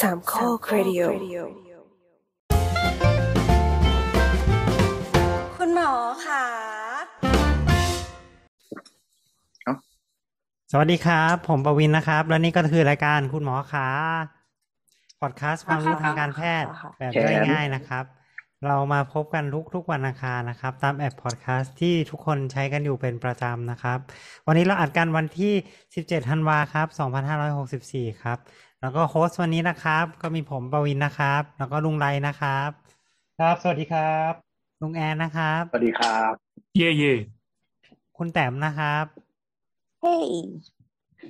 สามข้อครดิโอคุณหมอขา สวัสดีครับ ผมประวินนะครับ และนี่ก็คือรายการคุณหมอขาพอดแคสต์ความรู้ทางการแพทย์ค่ะแบบย่อยง่ายนะครับ เรามาพบกันทุกทุกวันอังคารนะครับ ตามแอปพอดแคสต์ที่ทุกคนใช้กันอยู่เป็นประจำนะครับ วันนี้เราอัดกันวันที่ 17ธันวาครับ 2564 ครับ แล้วก็โฮสต์วันนี้นะครับ ก็มีผมประวินนะครับ แล้วก็ลุงไรนะครับ ครับ สวัสดีครับ ลุงแอนนะครับ สวัสดีครับ เย่เย่คุณแต้มนะครับเฮ้ย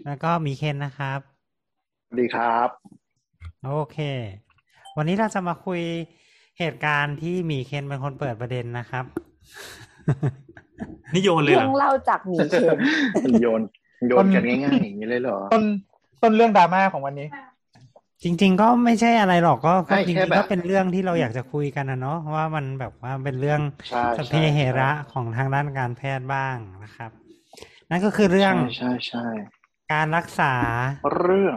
แล้วก็หมีเคนนะครับ สวัสดีครับ โอเค วันนี้เราจะมาคุยเหตุการณ์ที่หมีเคนเป็นคนเปิดประเด็นนะครับนิโยนเลยเรื่เหรองอเล่าจากหมีเคนโยนโยนกันง่ายๆอย่างนี้เลยเหรอ ต้น ต้นเรื่องดราม่าของวันนี้ จริง ๆ ก็ไม่ใช่อะไรหรอกก็ก็ไม่จริแค่งแบๆบก็เป็นเรื่องที่เราอยากจะคุยกันนะเนาะว่ามันแบบว่าเป็นเรื่องใช่สพใช่เหระของทางด้านการแพทย์บ้างนะครับ นั่นก็คือเรื่องใช่ใช่การรักษาเรื่อง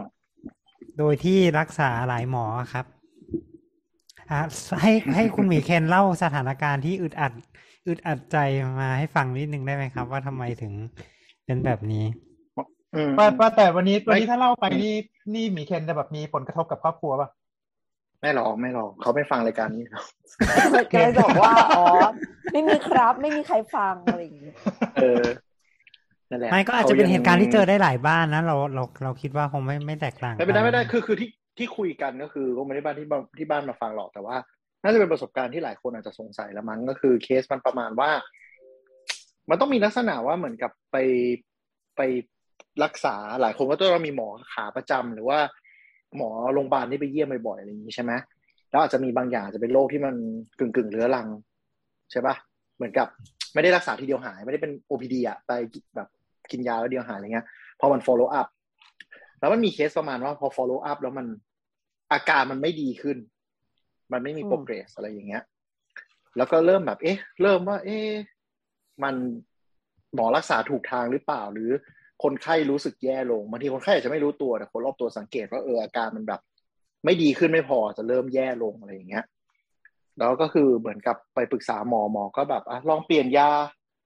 โดยที่รักษาหลายหมอครับอะให้ให้คุณหมีเคนเล่าสถานการณ์ที่อึดอัดอึดอัดใจมาให้ฟังนิดนึงได้ไหมครับ ว่าทำไมถึงเป็นแบบนี้อืม ว่าว่าแต่วันนี้วันนี้ไม่ถ้าเล่าไปนี่นี่หมีเคนจะแบบมีผลกระทบกับครอบครัวป่ะไม่หรอกไม่หรอกเขาไม่ฟังรายการนี้หรอกก็เลยบอกว่าอ๋อไม่มีครับ ไม่มีใครฟังอะไรอย่างงี้เออนั่นแหละไม่ก็อาจจะเป็นขยังเหตุการณ์ที่เจอได้หลายบ้านนะเราเราเราคิดว่าคงไม่ไม่แตกต่างไม่เป็นได้กัไม่ได้คือคือที่ที่คุยกันก็คือก็ไม่ได้บ้านที่บ้านที่บ้านมาฟังหรอกแต่ว่า น่าจะเป็นประสบการณ์ที่หลายคนอาจจะสงสัยแล้วมั้งก็คือเคสมันประมาณว่า มันต้องมีลักษณะว่าเหมือนกับไปไป รักษาหลายคนก็ต้องมีหมอขาประจำหรือว่า หมอโรงพยาบาลที่ไปเยี่ยมบ่อยๆอะไรอย่างนี้ใช่ไหมแล้วอาจจะมีบางอย่างจะเป็นโรคที่มันกึ่งกึ่งๆเรื้อรัง ใช่ปะเหมือนกับไม่ได้รักษาทีเดียวหาย ไม่ได้เป็น OPD อะไปแบบกินยาแล้วเดียวหายอะไรเงี้ยพอมัน follow up แล้วมันมีเคสประมาณว่าพอ follow up แล้วมันอาการมันไม่ดีขึ้น มันไม่มี progress อะไรอย่างเงี้ย แล้วก็เริ่มแบบ เอ๊ะ เริ่มว่า เอ๊ะมันหมอรักษาถูกทางหรือเปล่าหรือ คนไข้รู้สึกแย่ลงบางทีคนไข้อาจจะไม่รู้ตัวแต่คนรอบตัวสังเกตว่าเอออาการมันแบบ ไม่ดีขึ้นไม่พอจะเริ่มแย่ลงอะไรอย่างเงี้ยแล้วก็คือเหมือนกับไปปรึกษาหมอหมอก็แบบอะลองเปลี่ยนยา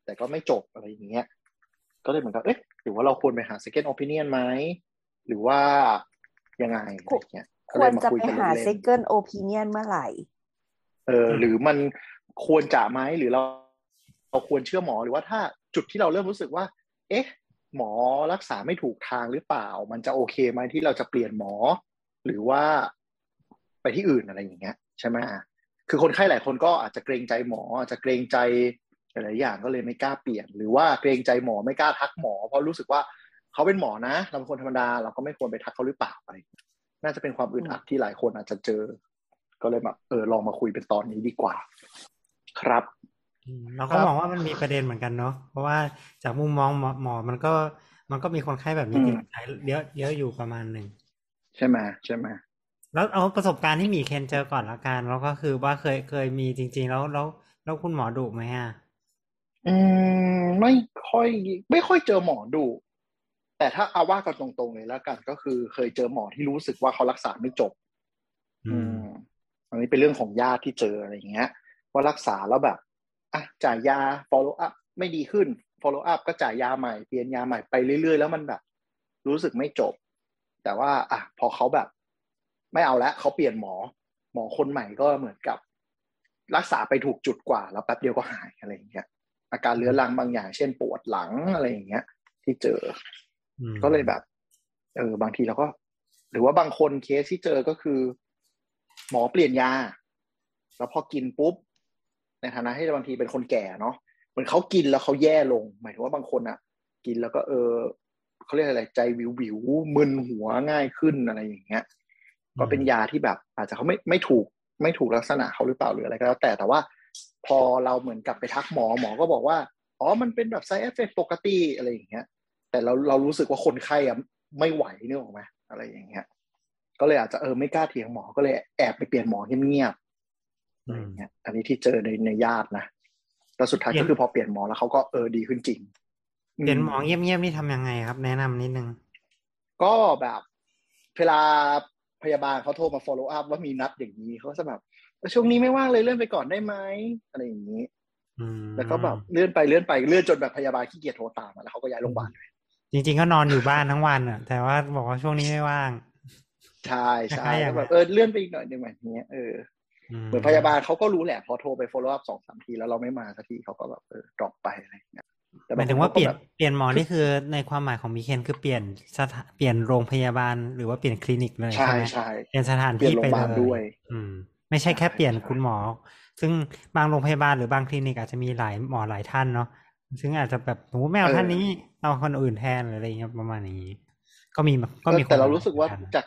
แต่ก็ไม่จบอะไรอย่างเงี้ยก็เลยเหมือนกับเอ๊ะหรือว่าเราควรไปหา second opinion ไหมหรือว่ายังไงอะไรอย่างเงี้ยคก็วเลรยมาจะคุยไปกันหาเล่นๆ second opinion เมื่อไหร่ เออ หรือมันควรจะไหมหรือเรา เราควรเชื่อหมอหรือว่าถ้าจุดที่เราเริ่มรู้สึกว่า เอ๊ะ หมอรักษาไม่ถูกทางหรือเปล่า มันจะโอเคไหมที่เราจะเปลี่ยนหมอ หรือว่าไปที่อื่นอะไรอย่างเงี้ยใช่ไหมคือคนไข้หลายคนก็อาจจะเกรงใจหมอ อาจจะเกรงใจหลายอย่างก็เลยไม่กล้าเปลี่ยน หรือว่าเกรงใจหมอไม่กล้าทักหมอ เพราะรู้สึกว่าเขาเป็นหมอนะ เราเป็นคนธรรมดา เราก็ไม่ควรไปทักเขาหรือเปล่าอะไรน่าจะเป็นความอึดอัดที่หลายคนอาจจะเจอ ก็เลยแบบเออลองมาคุยเป็นตอนนี้ดีกว่า ครับ เราก็มองว่ามันมีประเด็นเหมือนกันเนาะเพราะว่าจากมุมมองหมอหมอมันก็มันก็มีคนไข้แบบนี้อืมที่ใช้เยอะเยอะอยู่ประมาณหนึ่ง ใช่ไหมใช่ไหมแล้วเอาประสบการณ์ที่หมีเคนเจอก่อนละกันแล้วก็คือว่าเคยเคยมีจริง ๆ แล้วแล้วแล้วคุณหมอดุไหมอะอืมไม่ค่อย ไม่ค่อยเจอหมอดูแต่ถ้าเอาว่ากันตรงๆเลยแล้วกันก็คือเคยเจอหมอที่รู้สึกว่าเขารักษาไม่จบ อืมอันนี้เป็นเรื่องของญาติที่เจออะไรอย่างเงี้ยว่ารักษาแล้วแบบ อะจ่ายยา follow up ไม่ดีขึ้น follow up ก็จ่ายยาใหม่เปลี่ยนยาใหม่ไปเรื่อยๆ แล้วมันแบบ รู้สึกไม่จบ แต่ว่า อะ พอเขาแบบ ไม่เอาแล้วเขาเปลี่ยนหมอ หมอคนใหม่ก็เหมือนกับ รักษาไปถูกจุดกว่า แล้วแป๊บเดียวก็หายอะไรอย่างเงี้ยอาการเรื้อรังบางอย่าง เช่นปวดหลังอะไรอย่างเงี้ย ที่เจออืมก็เลยแบบ เออบางทีเราก็ หรือว่าบางคนเคสที่เจอก็คือ หมอเปลี่ยนยา แล้วพอกินปุ๊บ ในฐานะที่บางทีเป็นคนแก่เนาะเหมือนเขากินแล้วเขาแย่ลง หมายถึงว่าบางคนอะกินแล้วก็เออเขาเรียกอะไรใจวิววิวมึนหัวง่ายขึ้นอะไรอย่างเงี้ย ก็เป็นยาที่แบบ อาจจะเขาไม่ไม่ถูกไม่ถูกลักษณะเขาหรือเปล่าหรืออะไรก็แล้วแต่แต่ว่า พอเราเหมือนกับไปทักหมอหมอก็บอกว่าอ๋อมันเป็นแบบไซเอฟเฟกปกติอะไรอย่างเงี้ย แต่เราเรารู้สึกว่าคนไข้อะไม่ไหวเนึกออกไหมอะไรอย่างเงี้ย ก็เลยอาจจะเออไม่กล้าเถียงหมอก็เลยแอบไปเปลี่ยนหมอเงียบ อะไรอย่างเงี้ยอันนี้ที่เจอในในญาตินะแล้วสุดท้ายก็คือพอเปลี่ยนหมอแล้วเขาก็เออดีขึ้นจริง เปลี่ยนหมอเงียบๆนี่ทำยังไงครับ แนะนำนิดนึง ก็แบบเวลาพยาบาลเขาโทรมา follow up ว่ามีนัดอย่างนี้เขาก็จะแบบเออช่วงนี้ไม่ว่างเลยเลื่อนไปก่อนได้ไหมอะไรอย่างนี้อืมแล้วก็แบบเลื่อนไปเลื่อนไปเลื่อนจนแบบพยาบาลขี้เกียจโทรตามอะแล้วเขาก็ย้ายโรงพยาบาลเลยจริง ๆ ก็นอนอยู่บ้านทั้งวันอะ แต่ว่าบอกว่าช่วงนี้ไม่ว่าง ใช่ใช่คล้ายๆอย่างแล้วแบบเออเลื่อนไปอีกหน่อยได้ไหมอย่างเงี้ยเออ เหมือนพยาบาลเขาก็รู้แหละพอโทรไป follow up สองสามทีแล้วเราไม่มาสักทีเขาก็แบบเออ drop ไปอะไรอย่างเงี้ยแต่หมายถึงว่าเปลี่ยนบงคก็แบบเปลี่ยนหมอนี่คือในความหมายของมิเคนคือเปลี่ยนสถาเปลี่ยนโรงพยาบาลหรือว่าเปลี่ยนคลินิกเลยใช่ใช่ไหมใช่เปลี่ยนสถานเปลี่ยที่นโรงไปพยาบาลเลยด้วย อืม ไม่ใช่แค่เปลี่ยนใช่คุณหมอ ซึ่งบางโรงพยาบาลหรือบางคลินิกอาจจะมีหลายหมอหลายท่านเนาะซึ่งอาจจะแบบสมมติไม่เอาท่านนี้เอาคนอื่นแทนหรืออะไรเงี้ยประมาณนี้ ก็มีก็มีแต่แต่เราคนรู้สึกว่าเหมือนนจาก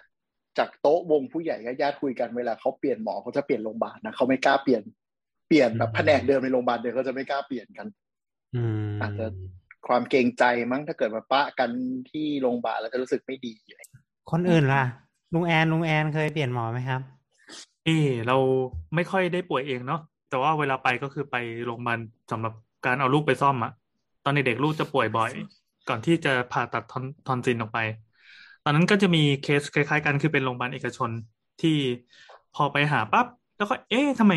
จากโต๊ะวงผู้ใหญ่ญาติๆคุยกันเวลาเขาเปลี่ยนหมอเขาจะเปลี่ยนโรงพยาบาลนะเขาไม่กล้าเปลี่ยนเปลี่ยนแบบแผนกเดิมในโรงพยาบาลเดิมเขาจะไม่กล้าเปลี่ยนกันอืมอาจจะความเกรงใจมั้งถ้าเกิดมาปะกันที่โรงพยาบาลแล้วจะรู้สึกไม่ดีอะไรอย่างเงี้ยคนอื่นล่ะลุงแอนลุงแอนเคยเปลี่ยนหมอไหมครับเออเราไม่ค่อยได้ป่วยเองเนาะแต่ว่าเวลาไปก็คือไปโรงพยาบาลสำหรับการเอาลูกไปซ่อมอะตอนเด็กๆลูกจะป่วยบ่อย ก่อนที่จะผ่าตัดทอนทอนซิลออกไปต อนนั้นก็จะมีเคสคล้ายๆ กันคือเป็นโรงพยาบาลเอกชนที่พอไปหาปั๊บแล้วก็เอ๊ะทำไม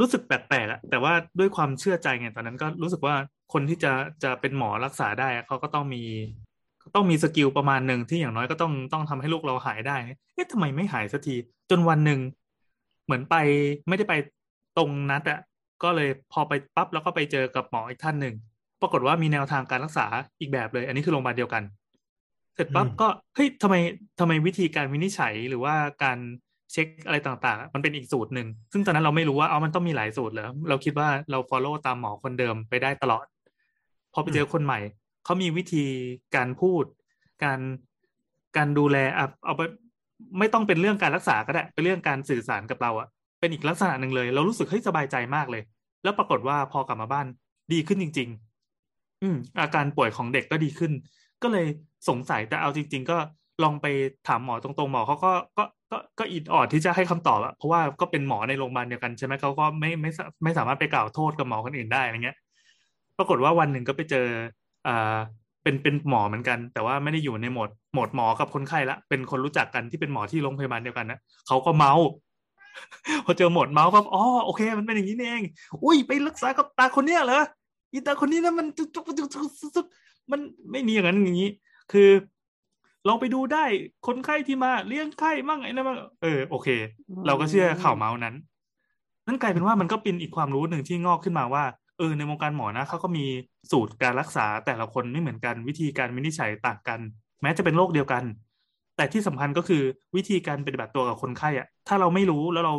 รู้สึกแปลกๆอะแต่ว่าด้วยความเชื่อใจไงตอนนั้นก็รู้สึกว่าคนที่จะจะเป็นหมอรักษาได้เขาก็ต้องมีต้องมี skill ประมาณหนึ่งที่อย่างน้อยก็ต้องต้องทำให้ลูกเราหายได้ เอ๊ะทำไมไม่หายสักที จนวันหนึ่งเหมือนไปไม่ได้ไปตรงนัดอะก็เลยพอไปปั๊บแล้วก็ไปเจอกับหมออีกท่านหนึ่ง ปรากฏว่ามีแนวทางการรักษาอีกแบบเลย อันนี้คือโรงพยาบาลเดียวกัน เสร็จปั๊บอืมก็เฮ้ยทำไมทำไมวิธีการวินิจฉัยหรือว่าการเช็คอะไรต่างๆ มันเป็นอีกสูตรหนึ่ง ซึ่งตอนนั้นเราไม่รู้ว่าเอามันต้องมีหลายสูตรเหรอเราคิดว่าเรา follow ตามหมอคนเดิมไปได้ตลอด พอไปเจอคนใหม่ เขามีวิธีการพูด การการดูแลอะเอาไปไม่ต้องเป็นเรื่องการรักษาก็ได้เป็นเรื่องการสื่อสารกับเราอะเป็นอีกลักษณะหนึ่งเลย เรารู้สึกเฮ้ยสบายใจมากเลย แล้วปรากฏว่าพอกลับมาบ้านดีขึ้นจริง ๆ อืมอาการป่วยของเด็กก็ดีขึ้น ก็เลย สงสัยแต่เอาจริง ๆ ก็ลองไปถามหมอตรงๆหมอเขาก็ก็ก็ก็อิดออดที่จะให้คำตอบอะเพราะว่าก็เป็นหมอในโรงพยาบาลเดียวกันใช่ไหมเขาก็ไม่ไม่ไม่สามารถไปกล่าวโทษกับหมอคนอื่นได้อะไรเงี้ย ปรากฏว่าวันหนึ่งก็ไปเจออ่าเป็นเป็นหมอเหมือนกัน แต่ว่าไม่ได้อยู่ในหมดหมดหมอกับคนไข้ละเป็นคนรู้จักกันที่เป็นหมอที่โรงพยาบาลเดียวกันนะเขาก็เมาพอเจอหมดเมาปั๊บอ๋อโอเค มันเป็นอย่างนี้เอง อุ้ยไปรักษากับตาคนเนี้ยเหรออีตาคนนี้นะมันจุกจุกจุกจุกจุกมันไม่มีอย่างนั้นอย่างนี้ คือลองไปดูได้คนไข้ที่มาเลี้ยงไข้มั่งไอ้นั่นมั่งเออโอเค เราก็เชื่อข่าวเมาส์นั้น นั่นกลายเป็นว่ามันก็เป็นอีกความรู้หนึ่งที่งอกขึ้นมาว่าเออในวงการหมอนะเขาก็มีสูตรการรักษาแต่ละคนไม่เหมือนกันวิธีการวินิจฉัยต่างกัน แม้จะเป็นโรคเดียวกัน แต่ที่สำคัญก็คือวิธีการปฏิบัติตัวกับคนไข้อะถ้าเราไม่รู้แล้วเรา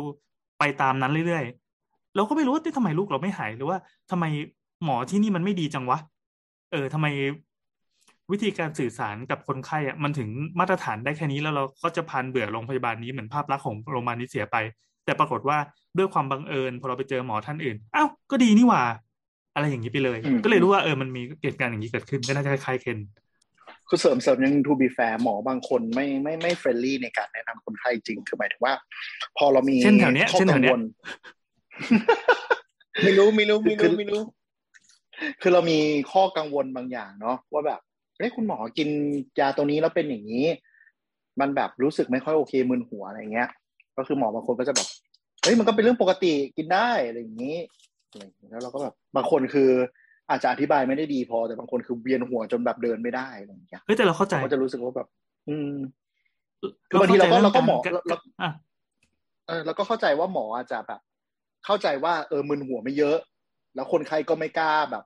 ไปตามนั้นเรื่อยๆ เราก็ไม่รู้ว่าที่ทำไมลูกเราไม่หายหรือว่าทำไมหมอที่นี่มันไม่ดีจังวะ เออทำไม วิธีการสื่อสารกับคนไข้อะมันถึงมาตรฐานได้แค่นี้แล้วเราก็จะพันเบื่อโรงพยาบาลนี้เหมือนภาพลักษณ์ของโรงพยาบาลนี้เสียไป แต่ปรากฏว่าด้วยความบังเอิญพอเราไปเจอหมอท่านอื่นอ้าวก็ดีนี่หว่า อะไรอย่างนี้ไปเลยอืมก็เลยรู้ว่าเออมันมีเหตุการณ์อย่างนี้เกิดขึ้นก็น่าจะคล้ายๆเคนคือเสริมเสริมยัง to be fair หมอบางคนไม่ไม่ไม่เฟรนลี่ในการแนะนำคนไข้จริง คือหมายถึงว่า พอเรามีเช่นแถวเนี้ยข้อเช่นแถกัวงเนี้วยลไม่รู้ไม่รู้ไม่คือรู้ไม่รู้คือเรามีข้อกังวลบางอย่างเนาะว่าแบบเอ้ยคุณหมอกินยาตัวนี้แล้วเป็นอย่างนี้ มันแบบรู้สึกไม่ค่อยโอเคมึนหัวอะไรเงี้ย ก็คือหมอบางคนก็จะแบบเฮ้ยมันก็เป็นเรื่องปกติกินได้อะไรอย่างนี้อะไรอย่างนี้แล้วเราก็แบบบางคนคืออาจจะอธิบายไม่ได้ดีพอแต่บางคนคือเวียนหัวจนแบบเดินไม่ได้อะไรอย่างเงี้ยเฮ้ยแต่เราเข้าใจเขาก็จะรู้สึกว่าแบบ อืมคือบางทีเราก็เราก็หมอเราเราอะเออแล้วก็เข้าใจว่าหมออาจจะแบบ เข้าใจว่าเออมึนหัวไม่เยอะ แล้วคนไข้ก็ไม่กล้าแบบ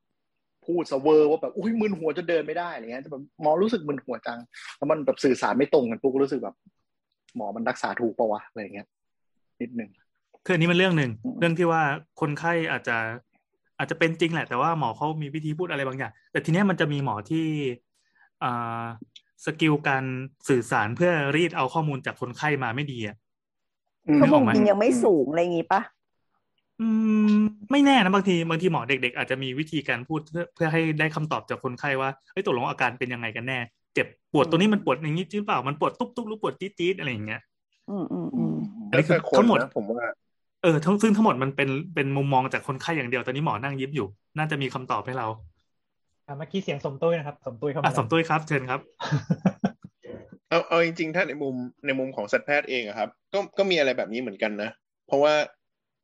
พูดเสเวอร์ว่าแบบอุ้ยมึนหัวจนเดินไม่ได้อะไรเงี้ยแต่แบบหมอรู้สึกมึนหัวจังแล้วมันแบบสื่อสารไม่ตรงกันปุ๊บก็รู้สึกแบบ หมอมันรักษาถูกปะวะอะไรเงี้ยนิดนึงคืออันนี้มันเรื่องหนึ่งอืมเรื่องที่ว่าคนไข้อาจจะอาจจะเป็นจริงแหละ แต่ว่าหมอเขามีวิธีพูดอะไรบางอย่าง แต่ทีเนี้ยมันจะมีหมอที่อ่าสกิลการสื่อสารเพื่อรีดเอาข้อมูลจากคนไข้มาไม่ดีอะอืมชั่วโมงนึกออกไหมบินยังไม่สูงอะไรอย่างงี้ปะ อืมไม่แน่นะบางทีบางทีหมอเด็ก ๆ อาจจะมีวิธีการพูดเพื่อเพื่อให้ได้คำตอบจากคนไข้ว่าเฮ้ยตกลงอาการเป็นยังไงกันแน่ เจ็บปวดตัวนี้มันปวดอย่างนี้จริงเปล่ามันปวดตุ๊บๆหรือปวดจี๊ดๆอะไรอย่างเงี้ยอืมอืมอืมอันนี้คือแล้วแต่คนทั้งหมดนะผมว่าเออทั้งซึ่งทั้งหมดมันเป็นเป็นมุมมองจากคนไข้อย่างเดียวตอนนี้หมอนั่งยิ้มอยู่ น่าจะมีคำตอบให้เราอะเมื่อกี้เสียงสมตุ้ยนะครับ สมตุ้ยเข้าอะมาสมตุ้ยครับเชิญครับเอาเอาจริงๆถ้าในมุมในมุมของสัตวแพทย์เองอะครับ ก็ก็มีอะไรแบบนี้เหมือนกันนะเพราะว่า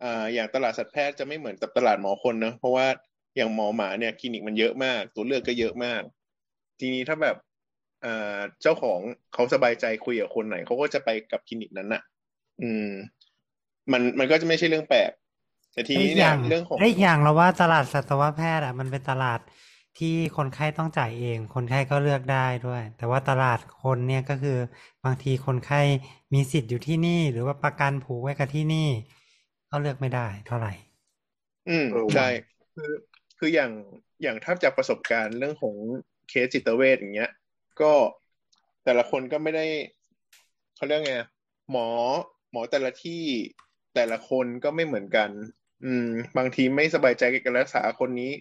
อ่าอย่างตลาดสัตวแพทย์จะไม่เหมือนกับตลาดหมอคนเนอะเพราะว่าอย่างหมอหมาเนี่ยคลินิกมันเยอะมาก ตัวเลือกก็เยอะมาก ทีนี้ถ้าแบบอ่าเจ้าของเขาสบายใจคุยกับคนไหนเขาก็จะไปกับคลินิกนั้นน่ะ อืม มันมันก็จะไม่ใช่เรื่องแปลกแต่ทีนี้อีกอเนี่ยย่างเรื่องของและอีกอย่างเราว่าตลาดสัตวแพทย์อะมันเป็นตลาดที่คนไข้ต้องจ่ายเอง คนไข้ก็เลือกได้ด้วย แต่ว่าตลาดคนเนี่ยก็คือบางทีคนไข้มีสิทธิ์อยู่ที่นี่ หรือว่าประกันผูกไว้กับที่นี่ ก็เลือกไม่ได้เท่าไหร่ อืมเออว่ะใช่คือคืออย่างอย่างถ้าจากประสบการณ์เรื่องของเคสจิตเวชอย่างเงี้ย ก็แต่ละคนก็ไม่ได้เขาเรียกไงหมอหมอแต่ละที่แต่ละคนก็ไม่เหมือนกัน อืม บางทีไม่สบายใจกับการรักษาคนนี้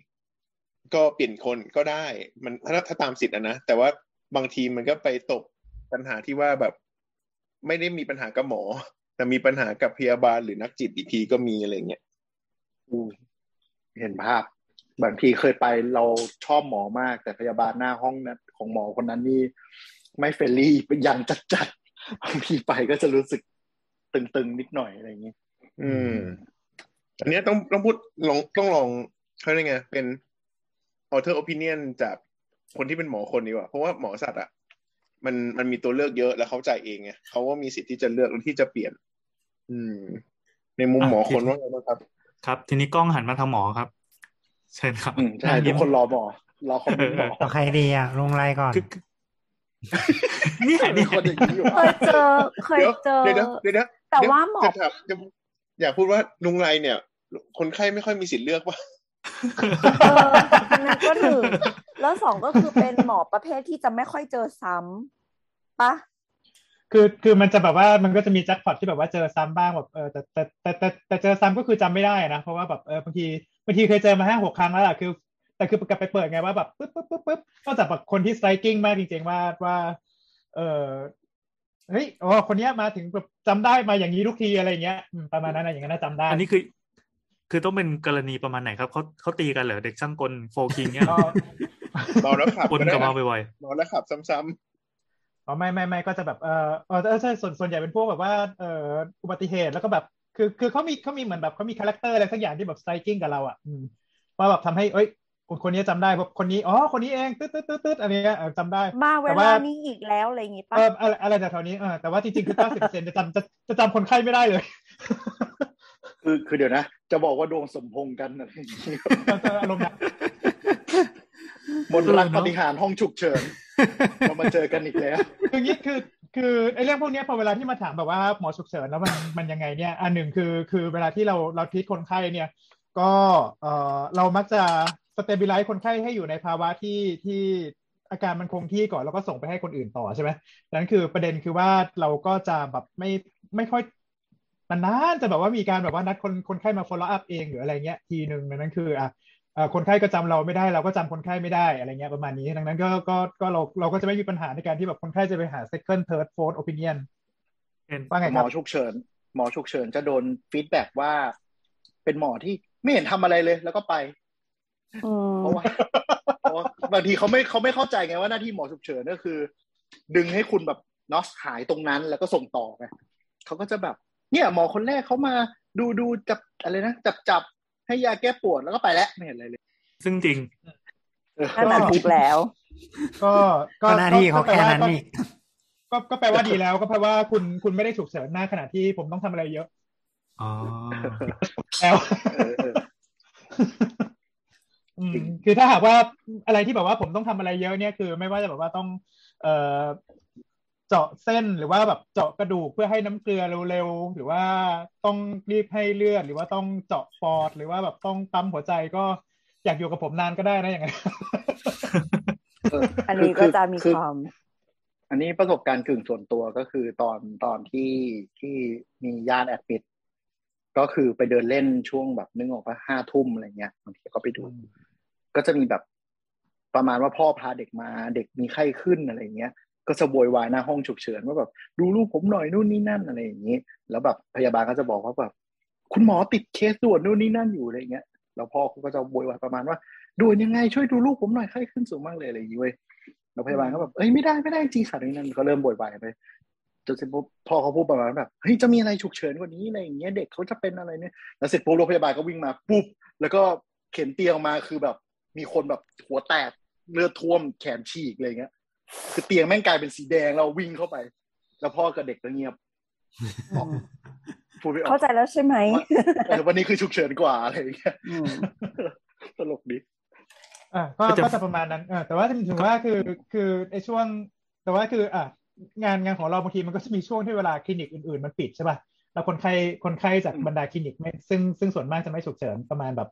ก็เปลี่ยนคนก็ได้ มันถ้าถ้าตามสิทธิ์อะนะแต่ว่าบางทีมันก็ไปตกปัญหาที่ว่าแบบ ไม่ได้มีปัญหากับหมอ แต่มีปัญหากับพยาบาลหรือนักจิตอีกทีก็มีอะไรเงี้ยเห็นภาพ บางทีเคยไปเราชอบหมอมาก แต่พยาบาลหน้าห้องนั้นของหมอคนนั้นนี่ ไม่เฟรนลี่เป็นอย่างจัดๆบางทีไปก็จะรู้สึกตึงๆนิดหน่อยอะไรอย่างนี้อืม อันเนี้ยต้องต้องพูดลองต้องลองเขาเรียกไงเป็น author opinion จากคนที่เป็นหมอคนดีกว่า เพราะว่าหมอสัตว์อะมันมันมีตัวเลือกเยอะแล้วเขาจ่ายเองไงเขาว่ามีสิทธิ์ที่จะเลือกและที่จะเปลี่ยน อืม ในมุมหมอคนว่าไงบ้างครับ ครับ ทีนี้กล้องหันมาทางหมอครับ เชิญครับอืมใช่นั่งทุยิ้กมคนรอหมอรอคอมเมนต์หมอเอาใครดีอะลงไลน์ก่อนคือคือเนี่ยมีเนี่ยคนอย่างนี้อยู่เคยเจอเคยเดี๋ยวเจอเดี๋ยวเดี๋ยวเดี๋ยวแต่ว่าหมอจะถามจะอยากพูดว่าลุงไรเนี่ย คนไข้ไม่ค่อยมีสิทธิ์เลือกว่าเอออันนั้นก็หนึ่งแล้วสองก็คือเป็นหมอประเภทที่จะไม่ค่อยเจอซ้ำปะ คือคือมันจะแบบว่ามันก็จะมีแจ็คพอตที่แบบว่าเจอซ้ำบ้างแบบเออแต่แต่แต่แต่แต่เจอซ้ำก็คือจำไม่ได้นะ เพราะว่าแบบเออบางทีบางทีเคยเจอมาห้าหกครั้งแล้วล่ะคือ แต่คือกลับไปเปิดไงว่าแบบปึ๊บปึ๊บปึ๊บปึ๊บนอกจากแบบคนที่สไตรกิ้งมากจริงๆว่าว่า เออเฮ้ยอ๋อคนเนี้ยมาถึงแบบจำได้มาอย่างนี้ทุกทีอะไรเงี้ยอืมประมาณนั้นนะอย่างนั้นนะจำได้ อันนี้คือ คือต้องเป็นกรณีประมาณไหนครับเขาเขาตีกันเหรอเด็กช่างกลโฟคิงเนี่ยก็เมาแล้วขับกลก็ได้กลับมานะบ่อยเมาแล้วขับซ้ำ อ๋อไม่ไม่ไม่ก็จะแบบเออเออเออใช่ส่วนส่วนใหญ่เป็นพวกแบบว่าเอ่ออุบัติเหตุแล้วก็แบบคือคือเขามีเขามีเหมือนแบบเขามีคาแรคเตอร์อะไรสักอย่างที่แบบสไตรกิ้งกับเราอะอืมว่าแบบทำให้เอ้ยคนคนนี้จำได้ว่าคนนี้อ๋อคนนี้เองตึ๊ดตึ๊ดตึ๊ดตึ๊ดอะไรเงี้ยเออจำได้มาเวแต่ลาว่านี้อีกแล้วอะไรอย่างงี้ปะเอออะไรอะไรจากแถวนี้เออแต่ว่าจริงๆคือเก้าสิบเปอร์เซ็นต์จะจำจะจะจำคนไข้ไม่ได้เลยคือคือเดี๋ยวนะ จะบอกว่าดวงสมพงษ์กันอะไรอย่างนี้เราจะอารมณ์นั้น มนต์รักปฏิหารย์ห้องฉุกเฉินเรามาเจอกันอีกแล้วคืออย่างนี้คือคือไอ้เรื่องพวกเนี้ยพอเวลาที่มาถามแบบว่าหมอฉุกเฉินแล้วมันมันยังไงเนี่ยอันหนึ่งคือคือเวลาที่เราเราทีคนไข้เนี่ย ก็เออเรามักจะสเต b ิ l ไลซ์คนไข้ให้อยู่ในภาวะที่ที่อาการมันคงที่ก่อนแล้วก็ส่งไปให้คนอื่นต่อใช่ไหมดังนั้นคือประเด็นคือว่าเราก็จะแบบไม่ไม่ค่อยนานๆจะแบบว่ามีการแบบว่านัดคนคนไข้มา follow up เองหรืออะไรเงี้ยทีหนึ่งดังนั้นคืออะเอ่อ คนไข้ก็จำเราไม่ได้เราก็จำคนไข้ไม่ได้อะไรเงี้ยประมาณนี้ ดังนั้นก็ก็ก็เราเราก็จะไม่มีปัญหาในการที่แบบคนไข้จะไปหา second third fourth opinion ๆเป็นว่าไงหคมรัอบฉุกเฉินหมอฉุกเฉินจะโดนฟีดแบ็กว่า เป็นหมอที่ไม่เห็นทำอะไรเลย แล้วก็ไปอืมเพราะว่าเพราะว่าบางทีเขาไม่เขาไม่เข้าใจไงว่าหน้าที่หมอฉุกเฉินก็คือ ดึงให้คุณแบบเนาะหายตรงนั้นแล้วก็ส่งต่อไงเขาก็จะแบบ เนี่ย หมอคนแรกเขามาดูดูจับอะไรนะจับจับ ให้ยาแก้ปวดแล้วก็ไปแล้วไม่เห็นอะไรเลย ซึ่งจริงเออนั่นแหละถูกแล้ว ก็ก็หน้าที่เขาแค่นั้นนี่ก็ก็แปลว่าดีแล้วก็แปลว่าคุณคุณไม่ได้ฉุกเฉินหน้าขณะที่ผมต้องทำอะไรเยอะอ๋อแล้วเออเอออืมจริงคือถ้าหากว่าอะไรที่แบบว่าผมต้องทำอะไรเยอะเนี่ยคือ ไม่ว่าจะแบบว่าต้อง เอ่อ เจาะเส้นหรือว่าแบบเจาะกระดูกเพื่อให้น้ำเกลือเร็วๆหรือว่าต้องรีบให้เลือดหรือว่าต้องเจาะปอด หรือว่าแบบต้องปั๊มหัวใจก็อยากอยู่กับผมนานก็ได้นะอย่างเงี้ยเอออันนี้ก็จะมีคือความอันนี้ประสบการณ์กึ่งส่วนตัวก็คือตอนตอนที่ที่มีญาติแอดมิดก็คือไปเดินเล่นช่วงแบบนึกออกปะห้าทุ่มอะไรเงี้ยบางทีก็ไปดู ก็จะมีแบบประมาณว่าพ่อพาเด็กมาเด็กมีไข้ขึ้นอะไรเงี้ย ก็จะโวยวายหน้าห้องฉุกเฉินว่าแบบดูลูกผมหน่อยนู่นนี่นั่นอะไรอย่างนี้ แล้วแบบพยาบาลก็จะบอกว่าแบบคุณหมอติดเคสด่วนนู่นนี่นั่นอยู่อะไรเงี้ยแล้วพ่อเขาก็จะโวยวายประมาณว่าด่วนยังไงช่วยดูลูกผมหน่อยไข้ขึ้นสูงมากเลยอะไรอย่างนี้เว้ยแล้วพยาบาลก็แบบเอ้ยไม่ได้ไม่ได้จริงค่ะนี่นั่นก็เริ่มบ่นวายไปจนเสร็จปุ๊บพอเขาพูดประมาณแบบเฮ้ยจะมีอะไรฉุกเฉินกว่านี้อะไรอย่างเงี้ยเด็กเขาจะเป็นอะไรเนี่ยแล้วเสร็จปุ๊บโรงพยาบาลก็วิ่งมาปุ๊บแล้วก็เข็นเตียงมาคือแบบมีคนแบบหัวแตกเลือดท่วมแขนฉีกอะไรเงี้ย คือเตียงแม่งกลายเป็นสีแดงเราวิ่งเข้าไป แล้วพ่อกับเด็กก็เงียบบอกพูดไม่ออกเข้าใจแล้วใช่ไหมเออวันนี้คือฉุกเฉินกว่าอะไรอย่างเงี้ยอืมตลกดีอะก็ก็จะก็จะประมาณนั้นเออแต่ว่าถึงว่าคือคือไอ้ช่วง แต่ว่าคือ อะงานงานของเราบางทีมันก็จะมีช่วงที่เวลาคลินิกอื่นๆมันปิดใช่ป่ะแล้วคนไข้คนไข้จากอืมบรรดาคลินิกไม่ซึ่งซึ่งส่วนมากจะไม่ฉุกเฉินประมาณแบบ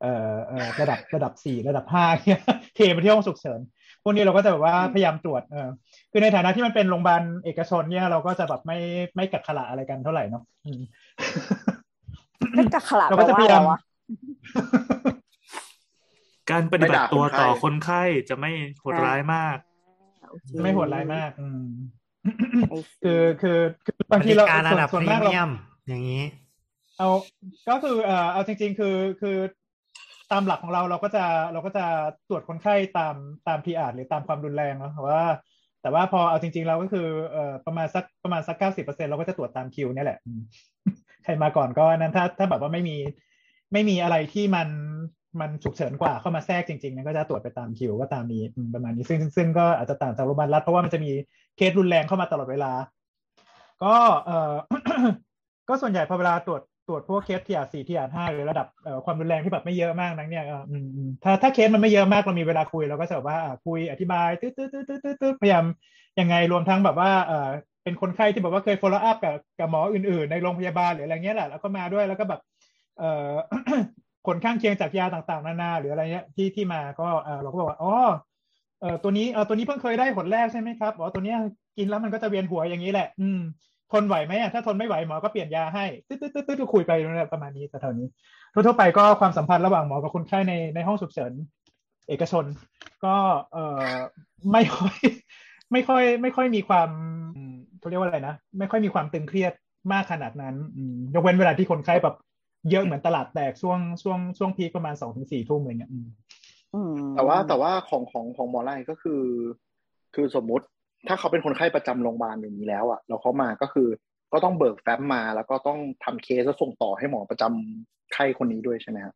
เอ่อเอ่อระดับระดับสี่ระดับห้าเนี่ยเทไปที่ห้องฉุกเฉินพ วกนี้เราก็จะแบบว่าพยายามตรวจเออคือในฐานะที่มันเป็นโรงพยาบาลเอกชนเนี่ยเราก็จะแบบไม่ไม่กัดขละอะไรกันเท่าไหร่เนาะอืมไม่กักขลาดเราแปลก็จะว่าพอะยายาไรมวะการปฏิบัติตัวไม่ด่าคนไข้ต่อคนไข้จะไม่โหดร้ายมากโอเคไม่โหดร้ายมาก อืมไอ้สิคือคือคือบางทีเราบริการระดับส่วนพรีมากเราเมียมอย่างนี้ เอาก็คือเอ่อเอาจริง ๆ คือคือ ตามหลักของเราเราก็จะเราก็จะตรวจคนไข้ตามตามพีอาร์หรือตามความรุนแรงเนาะแต่ว่า แต่ว่าพอเอาจริง ๆ เราก็คือเอ่อประมาณสักประมาณสักเก้าสิบเปอร์เซ็นเราก็จะตรวจตามคิวนี่แหละ ใครมาก่อนก็นั้นถ้าถ้าแบบว่าไม่มีไม่มีอะไรที่มันมันฉุกเฉินกว่าเข้ามาแทรกจริงๆนี่ยก็จะตรวจไปตามคิวก็ตามนี้ประมาณนี้ซึ่งซึ่งซึ่งก็อาจจะต่างจากโรงพยาบาลรัฐเพราะว่ามันจะมีเคสรุนแรงเข้ามาตลอดเวลา ก็เอ่อก็ส่วนใหญ่พอเวลาตรวจ ตรวจพวกเคสที่อาสี่ที่อาห้าหรือระดับความรุนแรงที่แบบไม่เยอะมากนักเนี่ยถ้าถ้าเคสมันไม่เยอะมากเรามีเวลาคุยเราก็จะแบบว่าคุยอธิบายตืดตืดตืดตืดตืดตืดพยายามยังไงรวมทั้งแบบว่าเป็นคนไข้ที่แบบว่าเคย follow up กับกับหมออื่นๆ ในโรงพยาบาลหรืออะไรเงี้ยแหละแล้วก็มาด้วยแล้วก็แบบเอผลข้างเคียงจากยาต่างๆ นานาหรืออะไรเงี้ยที่ที่มาก็เราก็บอกว่าอ๋อเออตัวนี้เออตัวนี้เพิ่งเคยได้ผลแรกใช่ไหมครับอ๋อตัวนี้กินแล้วมันก็จะเวียนหัวอย่างนี้แหละ อืม ทนไหวไหมอะถ้าทนไม่ไหวหมอก็เปลี่ยนยาให้ตึ๊ดตึ๊ดตึ๊ดตึ๊ดคุยไปประมาณนี้แต่เท่านี้ทั่วๆไปก็ความสัมพันธ์ระหว่างหมอกับคนไข้ในในห้องฉุกเฉินเอกชน ก็เออไม่ค่อยไม่ค่อย ไม่ค่อยมีความเขาเรียกว่าอะไรนะไม่ค่อยมีความตึงเครียดมากขนาดนั้นยกเว้นเวลาที่คนไข้แบบเยอะเหมือนตลาดแตกช่วงช่วงช่วงพีประมาณสองถึงสี่ทุ่มอะไรเงี้ยแต่ว่าแต่ว่าของของของหมอไล่ก็คือ คือสมมุติ ถ้าเขาเป็นคนไข้ประจำโรงพยาบาลอย่างนี้แล้วอะแล้วเขามาก็คือก็ต้องเบิกแฟ้มมา แล้วก็ต้องทำเคสแล้วส่งต่อให้หมอประจำไข้คนนี้ด้วยใช่ไหมครับ